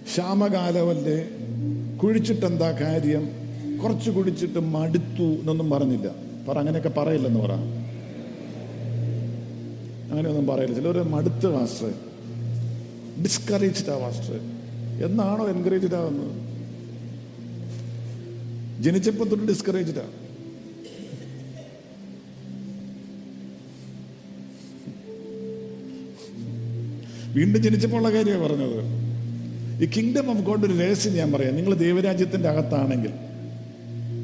ക്ഷാമകാലമല്ലേ കുഴിച്ചിട്ടെന്താ കാര്യം കുറച്ച് കുഴിച്ചിട്ട് മടുത്തു എന്നൊന്നും പറഞ്ഞില്ല. പറ അങ്ങനെയൊക്കെ പറയില്ലെന്ന് പറ. അങ്ങനെയൊന്നും പറയില്ല. ചിലർ മടുത്ത് മാസ്റ്റർ ഡിസ്കറേജ്ഡ് ആ മാസ്റ്റർ എന്നാണോ എൻകറേജ്ഡ് ആവുന്നത്? ജനിച്ചപ്പോൾ തൊട്ട് ഡിസ്കറേജ്ഡാ വീണ്ടും ജനിച്ചപ്പോൾ ഉള്ള കാര്യമാണ് പറഞ്ഞത്. ഈ കിങ്ഡം ഓഫ് ഗോഡ് ഒരു രഹസ്യം ഞാൻ പറയാം. നിങ്ങൾ ദൈവരാജ്യത്തിന്റെ അകത്താണെങ്കിൽ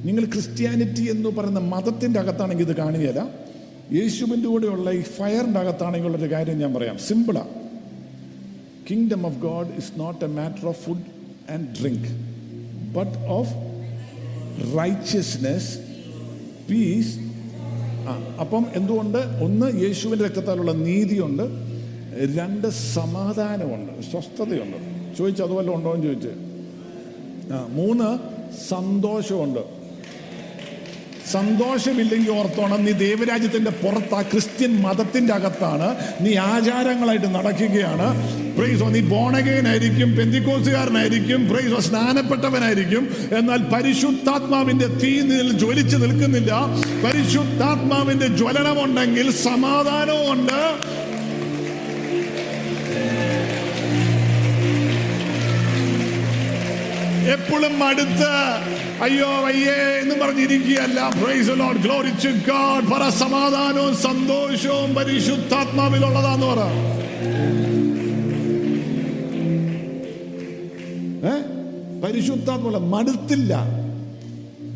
നിങ്ങൾ ക്രിസ്ത്യാനിറ്റി എന്ന് പറയുന്ന മതത്തിന്റെ അകത്താണെങ്കിൽ ഇത് കാണുകയല്ല. യേശുവിന്റെ കൂടെയുള്ള ഈ ഫയറിന്റെ അകത്താണെങ്കിൽ ഉള്ളൊരു കാര്യം ഞാൻ പറയാം. സിമ്പിളാ kingdom of God is not a matter of food and drink but of righteousness peace ആ അപ്പം എന്തുകൊണ്ട്? ഒന്ന് യേശുവിന്റെ രക്തത്താലുള്ള നീതിയുണ്ട്. രണ്ട് സമാധാനമുണ്ട് സ്വസ്ഥതയുണ്ട്. ചോദിച്ചു അതുപോലെ ഉണ്ടോ എന്ന് ചോദിച്ചു. ആ മൂന്ന് സന്തോഷമുണ്ട്. സന്തോഷമില്ലെങ്കിൽ ഓർത്തോണം നീ ദേവരാജ്യത്തിന്റെ പുറത്താ ക്രിസ്ത്യൻ മതത്തിന്റെ അകത്താണ് നീ ആചാരങ്ങളായിട്ട് നടക്കുകയാണ്. പ്രൈസോ നീ ബോണകേനായിരിക്കും പെന്തിക്കോസുകാരനായിരിക്കും പ്രൈസോ സ്നാനപ്പെട്ടവനായിരിക്കും. എന്നാൽ പരിശുദ്ധാത്മാവിന്റെ തീ നിന്ന് ജ്വലിച്ചു നിൽക്കുന്നില്ല. പരിശുദ്ധാത്മാവിന്റെ ജ്വലനമുണ്ടെങ്കിൽ സമാധാനവും ഉണ്ട് എപ്പോഴും അടുത്ത് അയ്യോ അയ്യേ എന്ന് പറഞ്ഞിരിക്കുകയല്ല. Praise Lord glory to God പറ സമാധാനവും സന്തോഷവും പരിശുദ്ധാത്മാവിലുള്ളതാന്ന് പറ. പരിശുദ്ധാത്മ മടുത്തില്ല.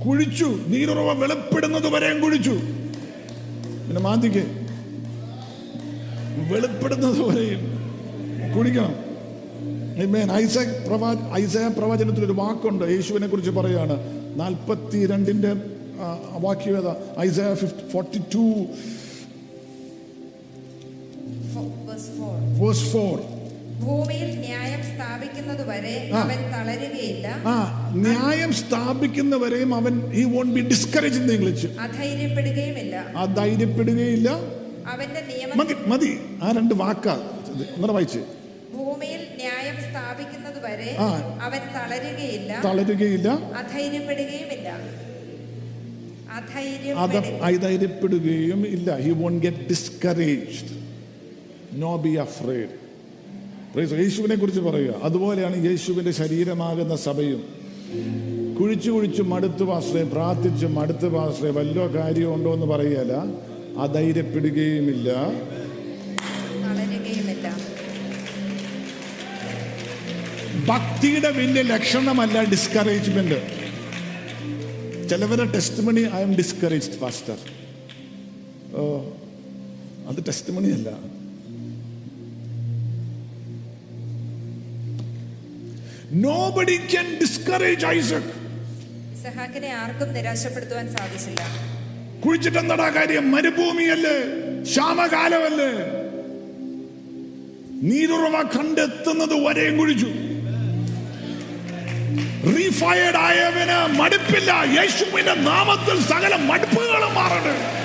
കുഴിച്ചു നീരുറവ വെളിപ്പെടുന്നത് വരെയും കുഴിച്ചു. പിന്നെ മാന്തിക്ക്. വെളിപ്പെടുന്നത് വരെയും കുടിക്കണം പ്രവാ ഐസയ പ്രവചനത്തിൽ ഒരു വാക്കുണ്ട്. യേശുവിനെ കുറിച്ച് പറയാണ് നാൽപ്പത്തി രണ്ടിന്റെ വാക്യവേദ ഐസയ ഫോർട്ടി ടു ഭൂമിയിൽ ന്യായം അവൻ തളരുകയില്ല. ആ ന്യായം സ്ഥാപിക്കുന്നവരെയും അവൻ ഈ വോണ്ട് ബി ഡിസ്കറേജ് എന്ന് ഇംഗ്ലീഷ്. അധൈര്യപ്പെടുകയുമില്ല. ആ അവന്റെ നിയമം മതി ആ രണ്ട് വാക്കാ. ഒന്നര വായിച്ച്. ഭൂമിയിൽ ന്യായം സ്ഥാപിക്കുന്നത് വരെ ആ. അവൻ തളരുകയില്ല തളരുകയില്ല. അധൈര്യപ്പെടുകയുമില്ല. അത് അധൈര്യം അധൈര്യപ്പെടുകയും ഇല്ല. He won't get discouraged no be afraid യേശുവിനെ കുറിച്ച് പറയുക. അതുപോലെയാണ് യേശുവിന്റെ ശരീരമാകുന്ന സഭയും. കുഴിച്ചു കുഴിച്ചു മടുത്തു പാശ്രയ പ്രാർത്ഥിച്ചു മടുത്തു പാശ്രയ വല്ലോ കാര്യമുണ്ടോ എന്ന് പറയുകയല്ല അധൈര്യപ്പെടുകയുമില്ല. ഭക്തിയുടെ വലിയ ലക്ഷണമല്ല ഡിസ്കറേജ്മെന്റ് ചിലവരെ test money I M discourage pastor ഓ അത് ടെസ്റ്റ് മണി അല്ല. നോബഡി ക്യാൻ ഡിസ്കറേജ് ഐസക് ഇസഹാക്കിനെ ആർക്കും നിരാശപ്പെടുത്തുവാൻ സാധിച്ചില്ല. കുഴിച്ചിട്ട് കാര്യം മരുഭൂമിയല്ലേ? ക്ഷാമകാലമല്ലേ? നീരുറവ കണ്ടെത്തുന്നത് വരെയും കുഴിച്ചു. റീഫയർഡ് ആയവന് മടുപ്പില്ല. യേശുവിന്റെ നാമത്തിൽ സകല മടുപ്പുകളും മാറട്ടെ.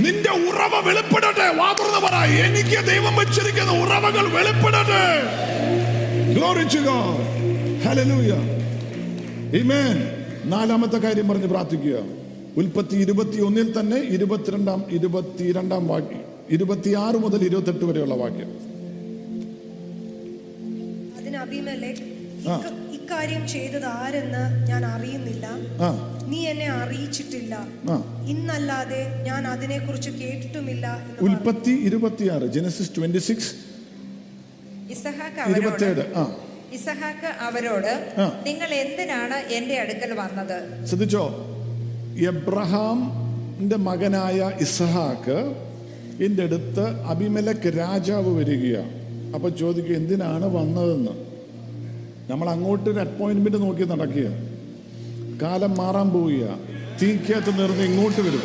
നിന്റെ ഉറവ വെളിപ്പെടട്ടെ. വാതുറന്ന് പറ. എനിക്ക് ദൈവം വെച്ചിരിക്കുന്ന ഉറവകൾ വെളിപ്പെടട്ടെ. നാലാമത്തെ കാര്യം പറഞ്ഞ് പ്രാർത്ഥിക്കുക. ഉൽപ്പത്തി ഇരുപത്തി ഒന്നിൽ തന്നെ ഇരുപത്തിരണ്ടാം ഇരുപത്തിരണ്ടാം വാക്യം ഇരുപത്തിയാറ് മുതൽ ഇരുപത്തെട്ട് വരെയുള്ള വാക്യം. അതിന്. ഇക്ക- ഇക്കാര്യം ചെയ്തത് ആരെന്ന് ഞാൻ അറിയുന്നില്ല. നീ എന്നെ അറിയിച്ചിട്ടില്ല. ഇന്നല്ലാതെ ഞാൻ അതിനെക്കുറിച്ച് കേട്ടിട്ടുമില്ല എന്ന് പറഞ്ഞു. ഉൽപ്പത്തി ഇരുപത്തിയാറ് ജനസിസ് ട്വന്റി സിക്സ്. ഇസഹാക്ക് അവരോട് ഇരുപത്തിയേഴ് ആ. ഇസഹാക്ക് അവരോട് നിങ്ങൾ എന്തിനാണ് എന്റെ അടുക്കൽ വന്നത്? ശ്രദ്ധിച്ചോ? എബ്രഹാമിന്റെ മകനായ ഇസഹാക്ക് എന്റെ അടുത്ത് അഭിമലക്ക് രാജാവ് വരികയാണ്. അപ്പൊ ചോദിക്കുക എന്തിനാണ് വന്നതെന്ന്? നമ്മൾ അങ്ങോട്ട് ഒരു അപ്പോയിന്റ്മെന്റ് നോക്കി നടക്കുക. കാലം മാറാൻ പോവുക തീക്കകത്ത് നിർന്ന് ഇങ്ങോട്ട് വരും.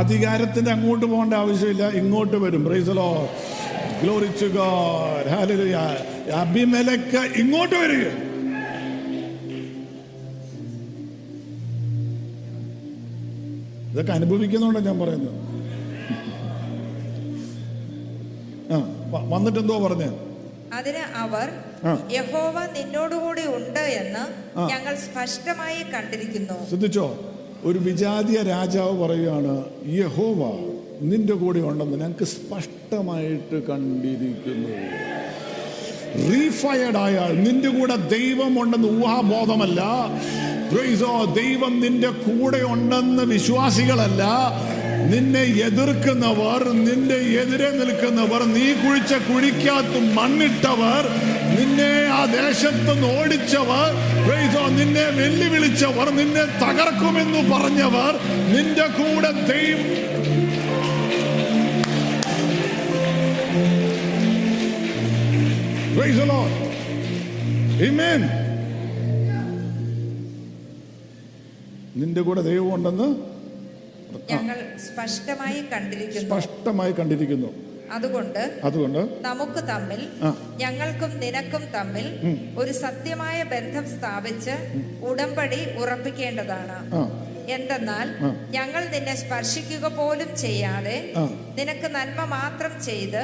അധികാരത്തിന്റെ അങ്ങോട്ട് പോകേണ്ട ആവശ്യമില്ല ഇങ്ങോട്ട് വരും. പ്രൈസ് ലോർഡ് ഗ്ലോറി ഇങ്ങോട്ട് വരിക. ഇതൊക്കെ അനുഭവിക്കുന്നുണ്ടോ ഞാൻ പറയുന്നത്? വന്നിട്ട് എന്തോ പറഞ്ഞു? അതിന് അവർ. യഹോവ നിന്നോടുകൂടി ഉണ്ട് എന്ന് ഞങ്ങൾ സ്പഷ്ടമായി കണ്ടിരിക്കുന്നു. ശ്രദ്ധിച്ചോ? ഒരു വിജാതീയ രാജാവ് പറയുകയാണ് യഹോവ നിന്റെ കൂടെ ഉണ്ടെന്ന് ഞങ്ങൾക്ക് സ്പഷ്ടമായിട്ട് കണ്ടിരിക്കുന്നു. റീഫയർഡ് ആയാൽ നിന്റെ കൂടെ ദൈവം ഉണ്ടെന്ന് ഊഹാബോധമല്ല. ദൈവം നിന്റെ കൂടെ ഉണ്ടെന്ന് വിശ്വാസികളല്ല. നിന്നെ എതിർക്കുന്നവർ നിന്റെ എതിരെ നിൽക്കുന്നവർ നീ കുഴിച്ച കുഴിക്കകത്ത് മണ്ണിട്ടവർ നിന്നെ ആ ദേശത്ത് ഓടിച്ചവർ. നിന്നെ വെല്ലുവിളിച്ചവർ നിന്നെ തകർക്കുമെന്ന് പറഞ്ഞവർ നിന്റെ കൂടെ. Amen. നിന്റെ കൂടെ ദൈവം ഉണ്ടെന്ന് ഞങ്ങൾ സ്പഷ്ടമായി കണ്ടിരിക്കുന്നു. സ്പഷ്ടമായി കണ്ടിരിക്കുന്നു. അതുകൊണ്ട് അതുകൊണ്ട് നമുക്ക് തമ്മിൽ. ഞങ്ങൾക്കും നിനക്കും തമ്മിൽ ഒരു സത്യമായ ബന്ധം സ്ഥാപിച്ച് ഉടമ്പടി ഉറപ്പിക്കേണ്ടതാണ്. എന്തെന്നാൽ. ഞങ്ങൾ നിന്നെ സ്പർശിക്കുക പോലും ചെയ്യാതെ നിനക്ക് നന്മ മാത്രം ചെയ്ത്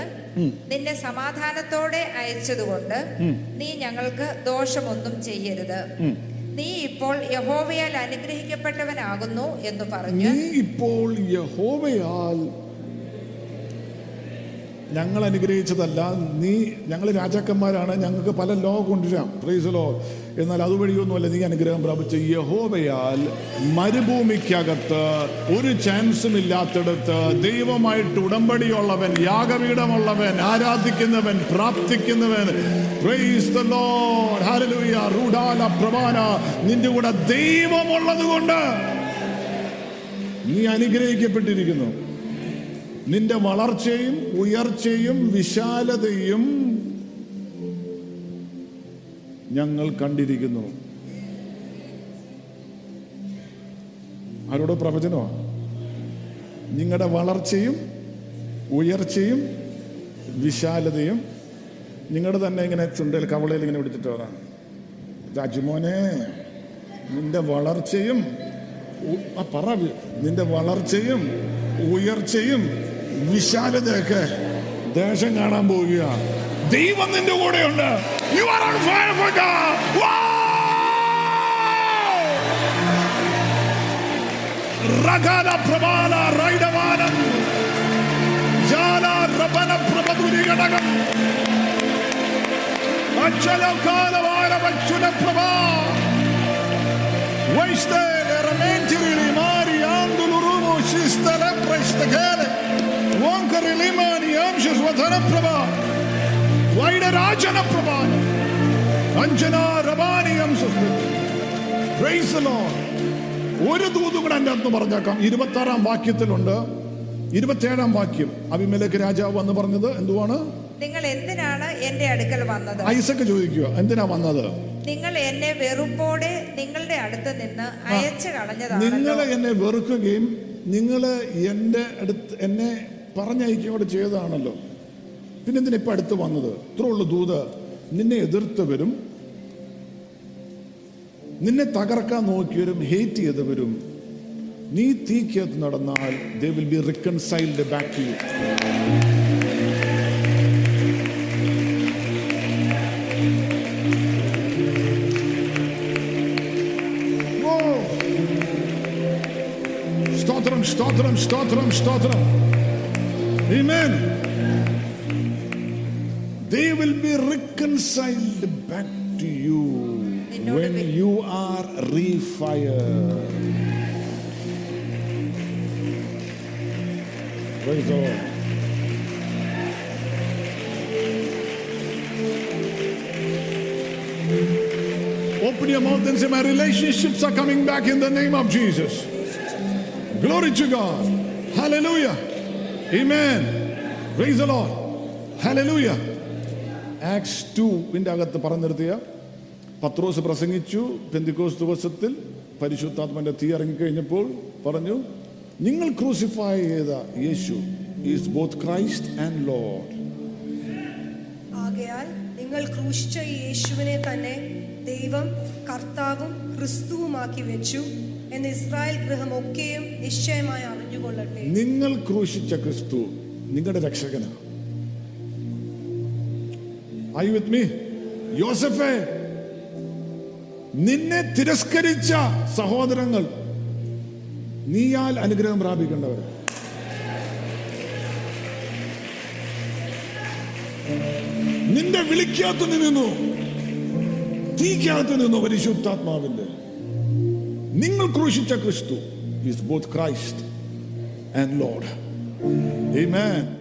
നിന്നെ സമാധാനത്തോടെ അയച്ചതുകൊണ്ട് നീ ഞങ്ങൾക്ക് ദോഷമൊന്നും ചെയ്യരുത്. നീ ഇപ്പോൾ യഹോവയാൽ അനുഗ്രഹിക്കപ്പെട്ടവനാകുന്നു എന്ന് പറഞ്ഞു. നീ ഇപ്പോൾ യഹോവയാൽ ഞങ്ങൾ അനുഗ്രഹിച്ചതല്ല. നീ ഞങ്ങൾ രാജാക്കന്മാരാണ്. ഞങ്ങൾക്ക് പല ലോ കൊണ്ടുവരാം പ്രൈസ് ലോ എന്നാൽ അതുവഴിയൊന്നുമല്ല നീ അനുഗ്രഹം പ്രാപിച്ച യഹോവയാൽ മരുഭൂമിക്കകത്ത് ഒരു ചാൻസും ഇല്ലാത്തിടത്ത് ദൈവമായിട്ട് ഉടമ്പടിയുള്ളവൻ യാഗപീഠമുള്ളവൻ ആരാധിക്കുന്നവൻ പ്രാപ്തിക്കുന്നവൻ. നിന്റെ കൂടെ ദൈവമുള്ളത് കൊണ്ട് നീ അനുഗ്രഹിക്കപ്പെട്ടിരിക്കുന്നു. നിന്റെ വളർച്ചയും ഉയർച്ചയും വിശാലതയും ഞങ്ങൾ കണ്ടിരിക്കുന്നു. ആരോട് പ്രവചനമാണ് നിങ്ങളുടെ വളർച്ചയും ഉയർച്ചയും വിശാലതയും നിങ്ങളുടെ തന്നെ ഇങ്ങനെ ചുണ്ടയിൽ കവളയിൽ ഇങ്ങനെ പിടിച്ചിട്ട് വരാം. രാജുമോനെ നിന്റെ വളർച്ചയും പറ നിന്റെ വളർച്ചയും ഉയർച്ചയും വിശാലതയൊക്കെ ദേശം കാണാൻ പോവുകയാണ് ദൈവം നിന്റെ കൂടെ ഉണ്ട് യു ആർ ഓൺ ഫയർ ഫ്രമാനുരി ഒരു ദൂതും കൂടെ എന്റെ അന്ന് പറഞ്ഞേക്കാം. ഇരുപത്തി ആറാം വാക്യത്തിലുണ്ട്. ഇരുപത്തിയേഴാം വാക്യം. അഭിമലക്ക് രാജാവ് വന്ന് പറഞ്ഞത് എന്തുവാണ്? നിങ്ങൾ എന്തിനാണ് എന്റെ അടുക്കൽ വന്നത്? ഐസക്ക് ചോദിക്കുക. എന്തിനാ വന്നത്? നിങ്ങൾ എന്നെ വെറുപ്പോടെ നിങ്ങളുടെ അടുത്ത് നിന്ന് അയച്ചു കളഞ്ഞതാണ് നിങ്ങൾ എന്നെ വെറുക്കുകയും നിങ്ങൾ എന്റെ അടുത്ത് എന്നെ പറഞ്ഞയക്കുകയും കൂടെ ചെയ്തതാണല്ലോ. പിന്നെ എന്തിനാ ഇപ്പൊ അടുത്ത് വന്നത്? ഇത്രയുള്ള ദൂത്. നിന്നെ എതിർത്തവരും നിന്നെ തകർക്കാൻ നോക്കിയവരും ഹേറ്റ് ചെയ്തവരും നീ തീക്കത്ത് നടന്നാൽ they will be reconciled back to you സ്തോത്രം സ്തോത്രം സ്തോത്രം സ്തോത്രം. Amen. They will be reconciled back to you when you are refired. Praise the Lord. Open your mouth and say, My relationships are coming back in the name of Jesus. Glory to God. Hallelujah. Acts two വിന്റെ അകത്ത് പറഞ്ഞു നിർത്തിയ. പത്രോസ് പ്രസംഗിച്ചു. പെന്തിക്കോസ് ദിവസത്തിൽ പരിശുദ്ധാത്മന്റെ തീ ഇറങ്ങിക്കഴിഞ്ഞപ്പോൾ പറഞ്ഞു നിങ്ങൾ crucify ചെയ്ത യേശു is both Christ and Lord ആകയാൽ നിങ്ങൾ ക്രൂശിച്ച യേശുവിനെ തന്നെ ദൈവം കർത്താവും ക്രിസ്തുവുമാക്കി വെച്ചു. എന്ന് ഇസ്രായേൽ ഗൃഹം ഒക്കെയും നിശ്ചയമായി നിങ്ങൾ ക്രൂശിച്ച ക്രിസ്തു നിങ്ങളുടെ രക്ഷകനാണ്. I with me? യോസഫേ നിന്നെ തിരസ്കരിച്ച സഹോദരങ്ങൾ നീയാൽ അനുഗ്രഹം പ്രാപിക്കേണ്ടവർ. നിന്റെ വിളിക്കാത്ത നിന്നു തീക്കാത്ത നിന്നു പരിശുദ്ധാത്മാവിന്റെ നിങ്ങൾ ക്രൂശിച്ച ക്രിസ്തു is both Christ and Lord Amen.